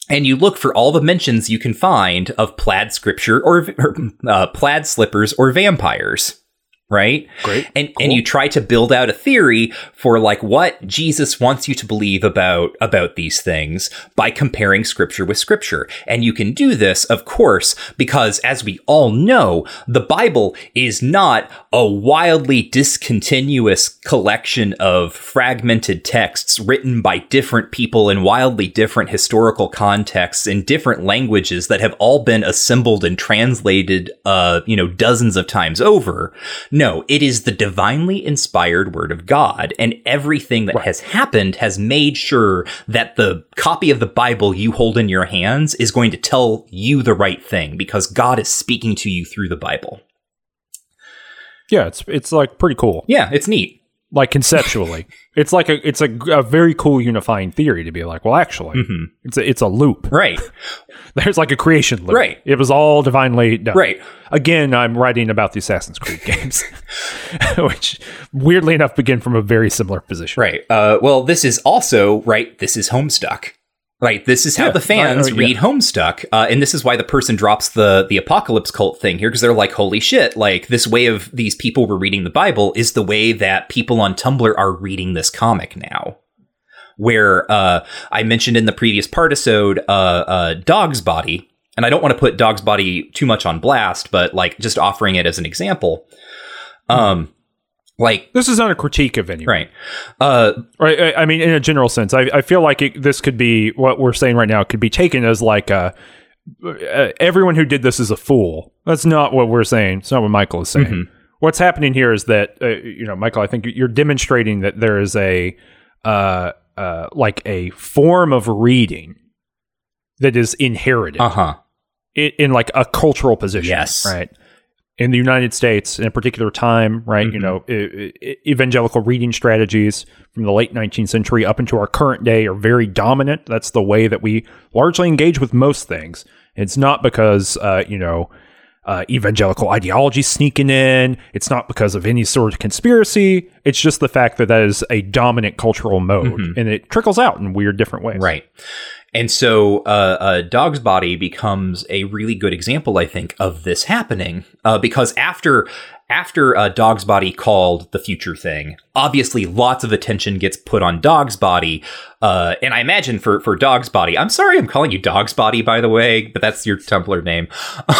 and you look for all the mentions you can find of plaid scripture or, or uh, plaid slippers or vampires. Right? Great. And Cool. and you try to build out a theory for like what Jesus wants you to believe about about these things by comparing scripture with scripture. And you can do this, of course, because as we all know, the Bible is not a wildly discontinuous collection of fragmented texts written by different people in wildly different historical contexts in different languages that have all been assembled and translated uh, you know, dozens of times over. No, it is the divinely inspired word of God, and everything that has happened has made sure that the copy of the Bible you hold in your hands is going to tell you the right thing because God is speaking to you through the Bible. Yeah, it's it's like pretty cool. Yeah, it's neat. Like conceptually. it's like a it's a, a very cool unifying theory to be like, well, actually, Mhm. it's a, it's a loop. Right. There's like a creation loop. Right. It was all divinely done. Right. Again, I'm writing about the Assassin's Creed games, which weirdly enough begin from a very similar position. Right. Uh, well, this is also right. This is Homestuck. Right. This is how Yeah. the fans Uh, uh, yeah. read Homestuck, uh, and this is why the person drops the the apocalypse cult thing here because they're like, "Holy shit!" Like this way of these people were reading the Bible is the way that people on Tumblr are reading this comic now. Where uh, I mentioned in the previous partisode, uh, uh, Dog's Body, and I don't want to put Dog's Body too much on blast, but like just offering it as an example. Um, like This is not a critique of anyone. right. Uh, Right. I, I mean, in a general sense, I, I feel like it, this could be what we're saying right now could be taken as like a, uh, everyone who did this is a fool. That's not what we're saying. It's not what Michael is saying. Mhm. What's happening here is that uh, you know, Michael, I think you're demonstrating that there is a uh, uh, like a form of reading that is inherited uh huh. in, in like a cultural position. Yes. Right. In the United States, in a particular time, right? You Mhm. know, evangelical reading strategies from the late 19th century up into our current day are very dominant. That's the way that we largely engage with most things. It's not because, uh, you know, uh, evangelical ideology sneaking in. It's not because of any sort of conspiracy. It's just the fact that that is a dominant cultural mode, Mhm. and it trickles out in weird different ways. Right. And so, uh, uh, Dog's Body becomes a really good example, I think, of this happening. Uh, because after after uh, Dog's Body called the future thing, obviously lots of attention gets put on Dog's Body. Uh, and I imagine for for Dog's Body, I'm sorry, I'm calling you Dog's Body, by the way, but that's your Tumblr name.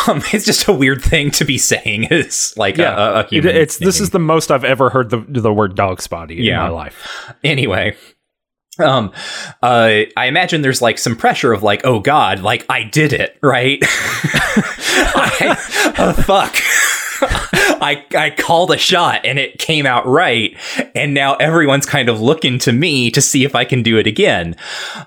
Um, it's just a weird thing to be saying. It's like a, a, a It- human. it's this is the most I've ever heard the the word dog spotty in my life. anyway um uh i imagine there's like some pressure of like oh god like i did it right? I, oh fuck. I, I called a shot and it came out right. And now everyone's kind of looking to me to see if i can do it again.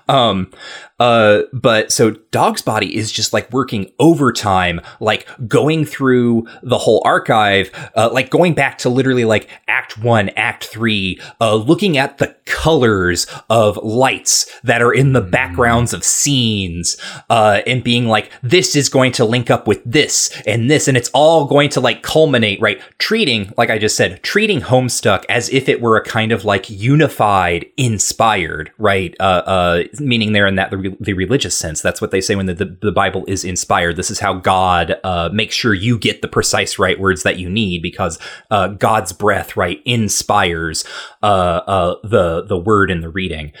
Um uh but so dog's body is just like working overtime like going through the whole archive uh, like going back to literally like act 1 act 3 uh looking at the colors of lights that are in the backgrounds of scenes uh and being like this is going to link up with this and this and it's all going to like culminate right treating like i just said treating homestuck as if it were a kind of like unified inspired right uh uh meaning there in that the, the religious sense. That's what they say when the, the, the bible is inspired. This is how god uh makes sure you get the precise right words that you need because uh god's breath right inspires uh uh the the word in the reading.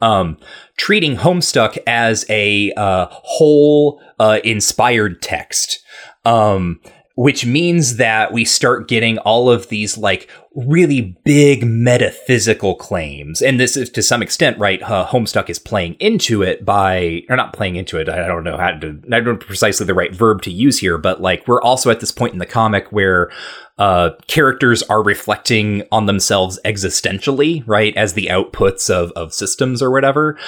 Um treating homestuck as a uh whole uh inspired text. Um which means that we start getting all of these like really big metaphysical claims. And this is to some extent right uh, homestuck is playing into it by or not playing into it i don't know how to i don't know precisely the right verb to use here but like we're also at this point in the comic where uh, characters are reflecting on themselves existentially right as the outputs of of systems or whatever.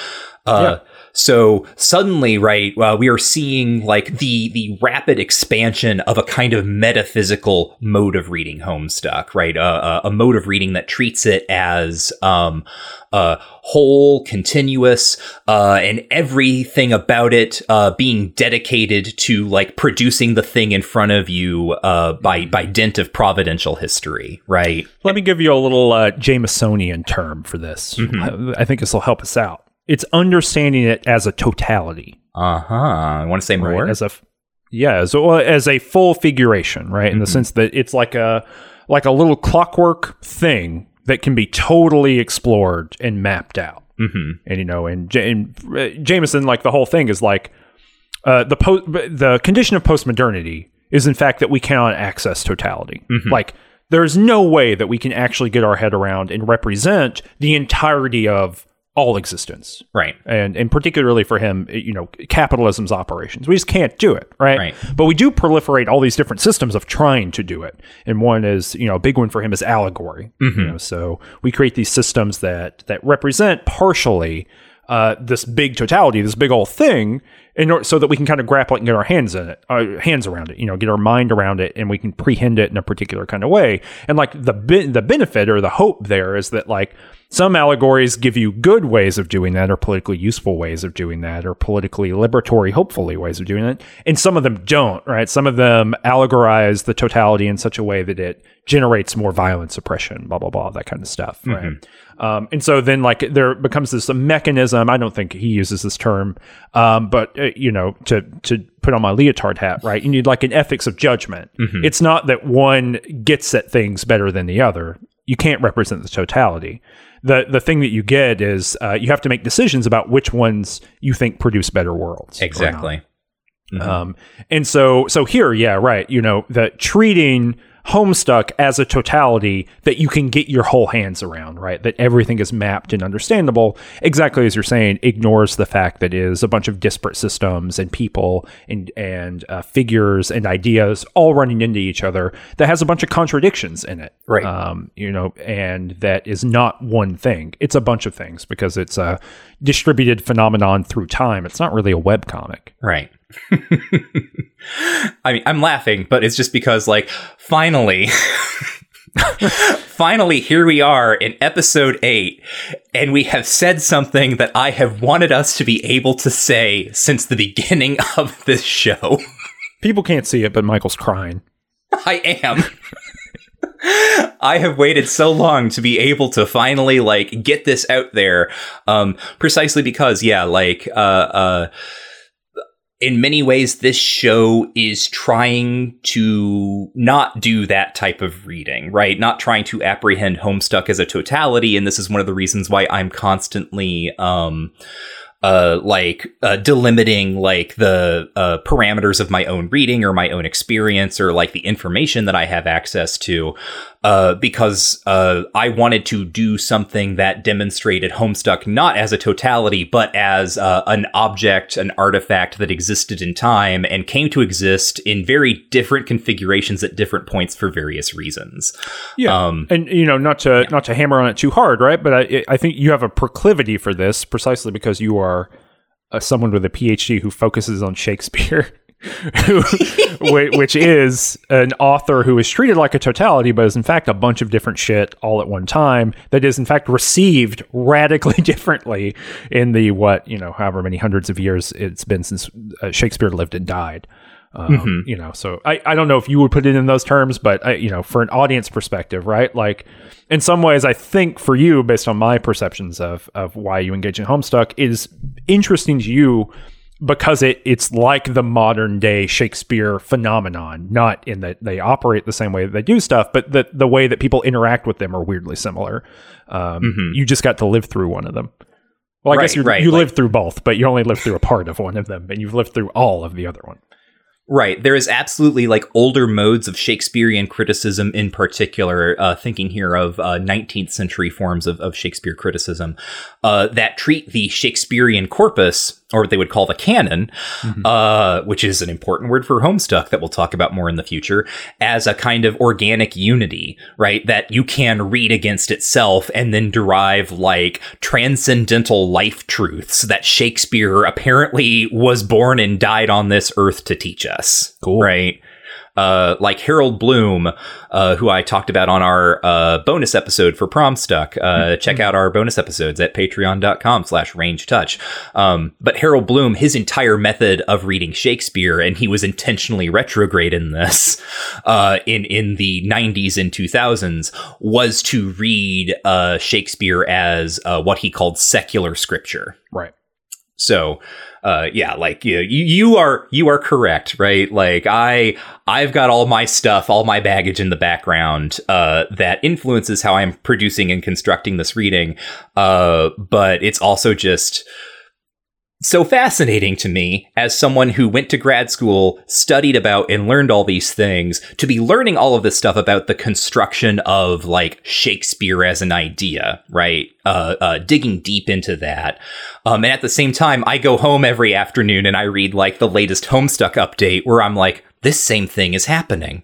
Uh, so suddenly, right, uh, we are seeing like the the rapid expansion of a kind of metaphysical mode of reading Homestuck, right? Uh, a, a mode of reading that treats it as um, uh, whole, continuous, uh, and everything about it uh, being dedicated to like producing the thing in front of you uh, by by dint of providential history, right? Let me give you a little uh, Jamesonian term for this. Mm-hmm. I think this will help us out. It's understanding it as a totality, Uh huh. I want to say more. right? As a yeah, as well, as a full figuration, right? In the Mhm. sense that it's like a like a little clockwork thing that can be totally explored and mapped out. hmm and you know, and, J- and uh, Jameson, like the whole thing is like uh, the po- the condition of postmodernity is in fact that we cannot access totality. Mhm. Like there is no way that we can actually get our head around and represent the entirety of all existence, Right. and and particularly for him, you know, capitalism's operations. We just can't do it, right? Right. But we do proliferate all these different systems of trying to do it, and one is, you know, a big one for him is allegory. Mhm. You know, so we create these systems that that represent partially uh, this big totality, this big old thing, in order, so that we can kind of grapple it and get our hands in it, our hands around it, you know, get our mind around it, and we can prehend it in a particular kind of way. And like the the benefit or the hope there is that like some allegories give you good ways of doing that, or politically useful ways of doing that, or politically liberatory, hopefully ways of doing it, and some of them don't. Right? Some of them allegorize the totality in such a way that it generates more violence, oppression, blah blah blah, that kind of stuff. Right? Mm-hmm. Um, and so then like there becomes this mechanism. I don't think he uses this term, um, but uh, you know, to to put on my Lyotard hat, right? You need like an ethics of judgment. Mm-hmm. It's not that one gets at things better than the other. You can't represent the totality. The the thing that you get is uh, you have to make decisions about which ones you think produce better worlds. Exactly. Mm-hmm. Um, and so so here, yeah, right. You know, that treating Homestuck as a totality that you can get your whole hands around, right? That everything is mapped and understandable, exactly as you're saying, ignores the fact that it is a bunch of disparate systems and people and and uh, figures and ideas all running into each other. That has a bunch of contradictions in it, right? Um, you know, and that is not one thing; it's a bunch of things because it's a distributed phenomenon through time. It's not really a web comic, right? I mean, I'm laughing, but it's just because, like, finally, finally, here we are in episode eight, and we have said something that I have wanted us to be able to say since the beginning of this show. People can't see it, but Michael's crying. I am. I have waited so long to be able to finally like get this out there, um, precisely because, yeah, like, uh, uh, in many ways, this show is trying to not do that type of reading, right? Not trying to apprehend Homestuck as a totality. And this is one of the reasons why I'm constantly, um, uh, like uh, delimiting like the uh, parameters of my own reading or my own experience or like the information that I have access to, uh, because uh, I wanted to do something that demonstrated Homestuck not as a totality, but as uh, an object, an artifact that existed in time and came to exist in very different configurations at different points for various reasons. Yeah, um, and you know, not to yeah. not to hammer on it too hard, right? But I, I think you have a proclivity for this precisely because you are are uh, someone with a PhD who focuses on Shakespeare. which is an author who is treated like a totality, but is in fact a bunch of different shit all at one time. That is in fact received radically differently in the what you know, however many hundreds of years it's been since uh, Shakespeare lived and died. Um, mm-hmm. You know, so I, I don't know if you would put it in those terms, but I, you know, for an audience perspective, right? Like, in some ways, I think for you, based on my perceptions of of why you engage in Homestuck, is interesting to you because it it's like the modern day Shakespeare phenomenon, not in that they operate the same way that they do stuff, but the the way that people interact with them are weirdly similar. Um, mm-hmm. You just got to live through one of them. Well, I right, guess right. you like, lived through both, but you only lived through a part of one of them, and you've lived through all of the other one. Right. There is absolutely like older modes of Shakespearean criticism in particular, uh, thinking here of uh, 19th century forms of, of Shakespeare criticism uh, that treat the Shakespearean corpus, or what they would call the canon, mm-hmm. Uh, which is an important word for Homestuck that we'll talk about more in the future, as a kind of organic unity, right? That you can read against itself and then derive like transcendental life truths that Shakespeare apparently was born and died on this earth to teach us us. Cool. Right. Uh, like Harold Bloom, uh, who I talked about on our uh, bonus episode for Promstuck. Uh, mm-hmm. Check out our bonus episodes at patreon.com slash Ranged Touch. Um, but Harold Bloom, his entire method of reading Shakespeare, and he was intentionally retrograde in this uh, in, in the 90s and 2000s, was to read uh, Shakespeare as what he called secular scripture. Right. So, uh, yeah, like you, you are you are correct, right? Like I I've got all my stuff, all my baggage in the background uh, that influences how I'm producing and constructing this reading. Uh, but it's also just so fascinating to me as someone who went to grad school, studied about and learned all these things, to be learning all of this stuff about the construction of like Shakespeare as an idea, right? Uh, uh, digging deep into that. Um, and at the same time, I go home every afternoon and I read like the latest Homestuck update where I'm like, this same thing is happening.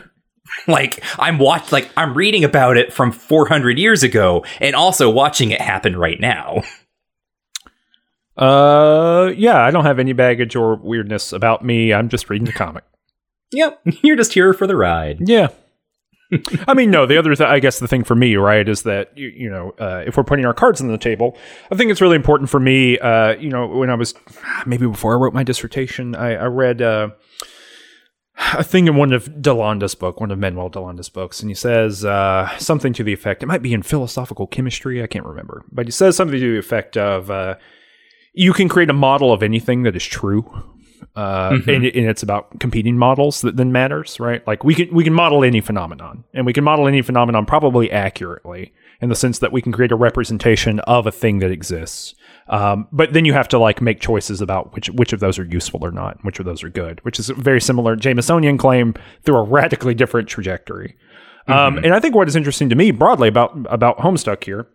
like I'm watch like I'm reading about it from 400 years ago and also watching it happen right now. Uh, yeah, I don't have any baggage or weirdness about me. I'm just reading the comic. Yep, you're just here for the ride. Yeah. I mean, no. The other, th- I guess, the thing for me, right, is that you, you know, uh, if we're putting our cards on the table, I think it's really important for me. Uh, you know, when I was maybe before I wrote my dissertation, I, I read uh, a thing in one of Delanda's book, one of Manuel Delanda's books, and he says uh, something to the effect. It might be in philosophical chemistry. I can't remember, but he says something to the effect of, uh, "You can create a model of anything that is true." uh, mm-hmm. and, and, it's about competing models that then matters, right? Like we can we can model any phenomenon, and we can model any phenomenon probably accurately in the sense that we can create a representation of a thing that exists. Um, but then you have to like make choices about which which of those are useful or not, which of those are good, which is very similar Jamesonian claim through a radically different trajectory. Mm-hmm. Um, and I think what is interesting to me broadly about about Homestuck here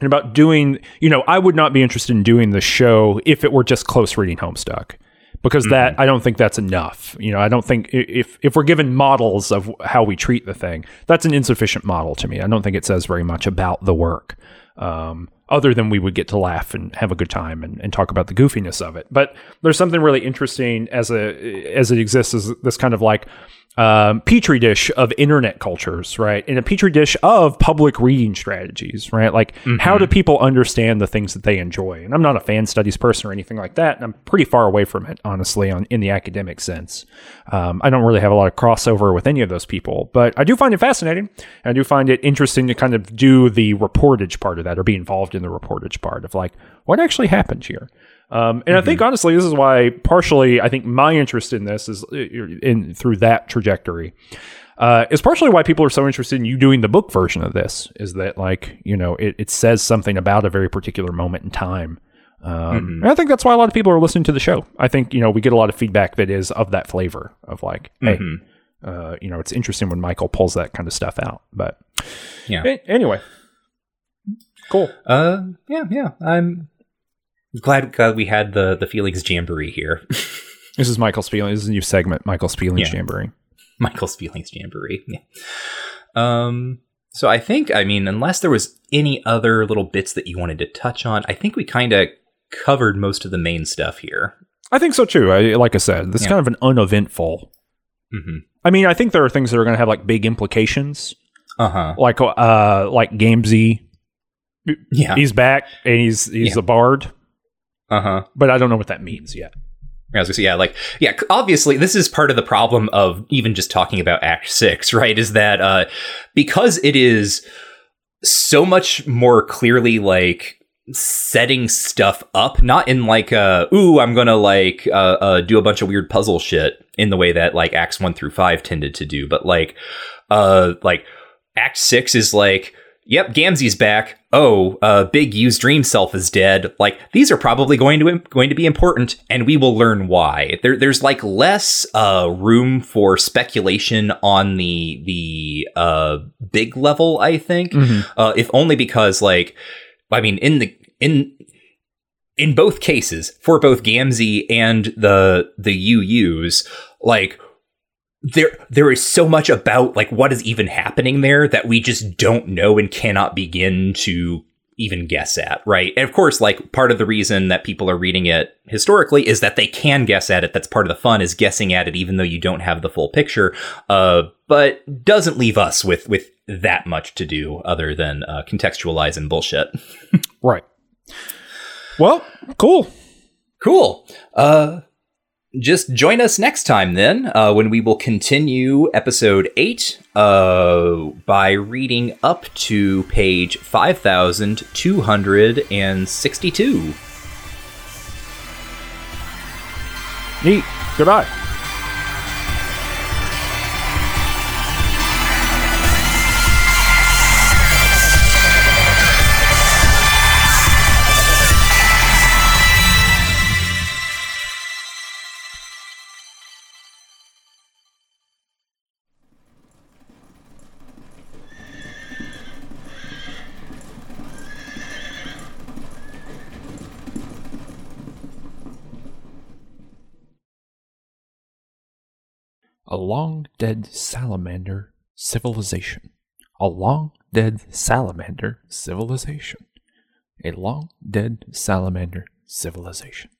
and about doing, you know, I would not be interested in doing the show if it were just close reading Homestuck because mm-hmm. that I don't think that's enough. You know, I don't think if if we're given models of how we treat the thing, that's an insufficient model to me. I don't think it says very much about the work. Um, other than we would get to laugh and have a good time and, and talk about the goofiness of it. But there's something really interesting as a as it exists as this kind of like um, petri dish of internet cultures, right? In a petri dish of public reading strategies, right? Like, mm-hmm. how do people understand the things that they enjoy? And I'm not a fan studies person or anything like that, and I'm pretty far away from it, honestly, on in the academic sense. Um, I don't really have a lot of crossover with any of those people, but I do find it fascinating. I do find it interesting to kind of do the reportage part of that, or be involved in the reportage part of like what actually happened here. Um, and mm-hmm. I think mm-hmm. honestly, this is why partially I think my interest in this is uh, in through that trajectory. Uh, is partially why people are so interested in you doing the book version of this. Is that like you know it, it says something about a very particular moment in time. Um, mm-hmm. And I think that's why a lot of people are listening to the show. I think you know we get a lot of feedback that is of that flavor of like, hey, mm-hmm. uh, you know, it's interesting when Michael pulls that kind of stuff out. But yeah, a- anyway, cool. Uh, yeah, yeah, I'm glad, glad we had the the feelings jamboree here. this is Michael's feelings. This is a new segment, Michael's feelings yeah. jamboree. Michael's feelings jamboree. Yeah. Um. So I think, I mean, unless there was any other little bits that you wanted to touch on, I think we kind of covered most of the main stuff here. I think so too. I, like I said, this yeah. is kind of an uneventful. Mm-hmm. I mean, I think there are things that are going to have like big implications. Uh huh. Like, uh, like Gamzee. Yeah, he's back and he's he's yeah. a bard. Uh huh. But I don't know what that means yet. I was gonna say, yeah, like, yeah, obviously, this is part of the problem of even just talking about Act Six, right? Is that uh, because it is so much more clearly like setting stuff up, not in like, uh, ooh, I'm gonna like uh, uh, do a bunch of weird puzzle shit in the way that like Acts one through five tended to do, but like, uh, like Act Six is like yep, Gamzee's back. Oh, uh, Big U's dream self is dead. Like these are probably going to going to be important, and we will learn why. There, there's like less uh, room for speculation on the the uh, big level. I think, mm-hmm. uh, if only because like, I mean, in the in in both cases for both Gamzee and the the UUs, like there there is so much about like what is even happening there that we just don't know and cannot begin to even guess at, right? And of course, like part of the reason that people are reading it historically is that they can guess at it. That's part of the fun is guessing at it, even though you don't have the full picture. Uh, but doesn't leave us with with that much to do other than uh, contextualize and bullshit. right. Well, cool. Cool. Uh, just join us next time then uh, when we will continue episode 8 uh, by reading up to page 5262 neat. Goodbye A long dead salamander civilization. A long dead salamander civilization. A long dead salamander civilization.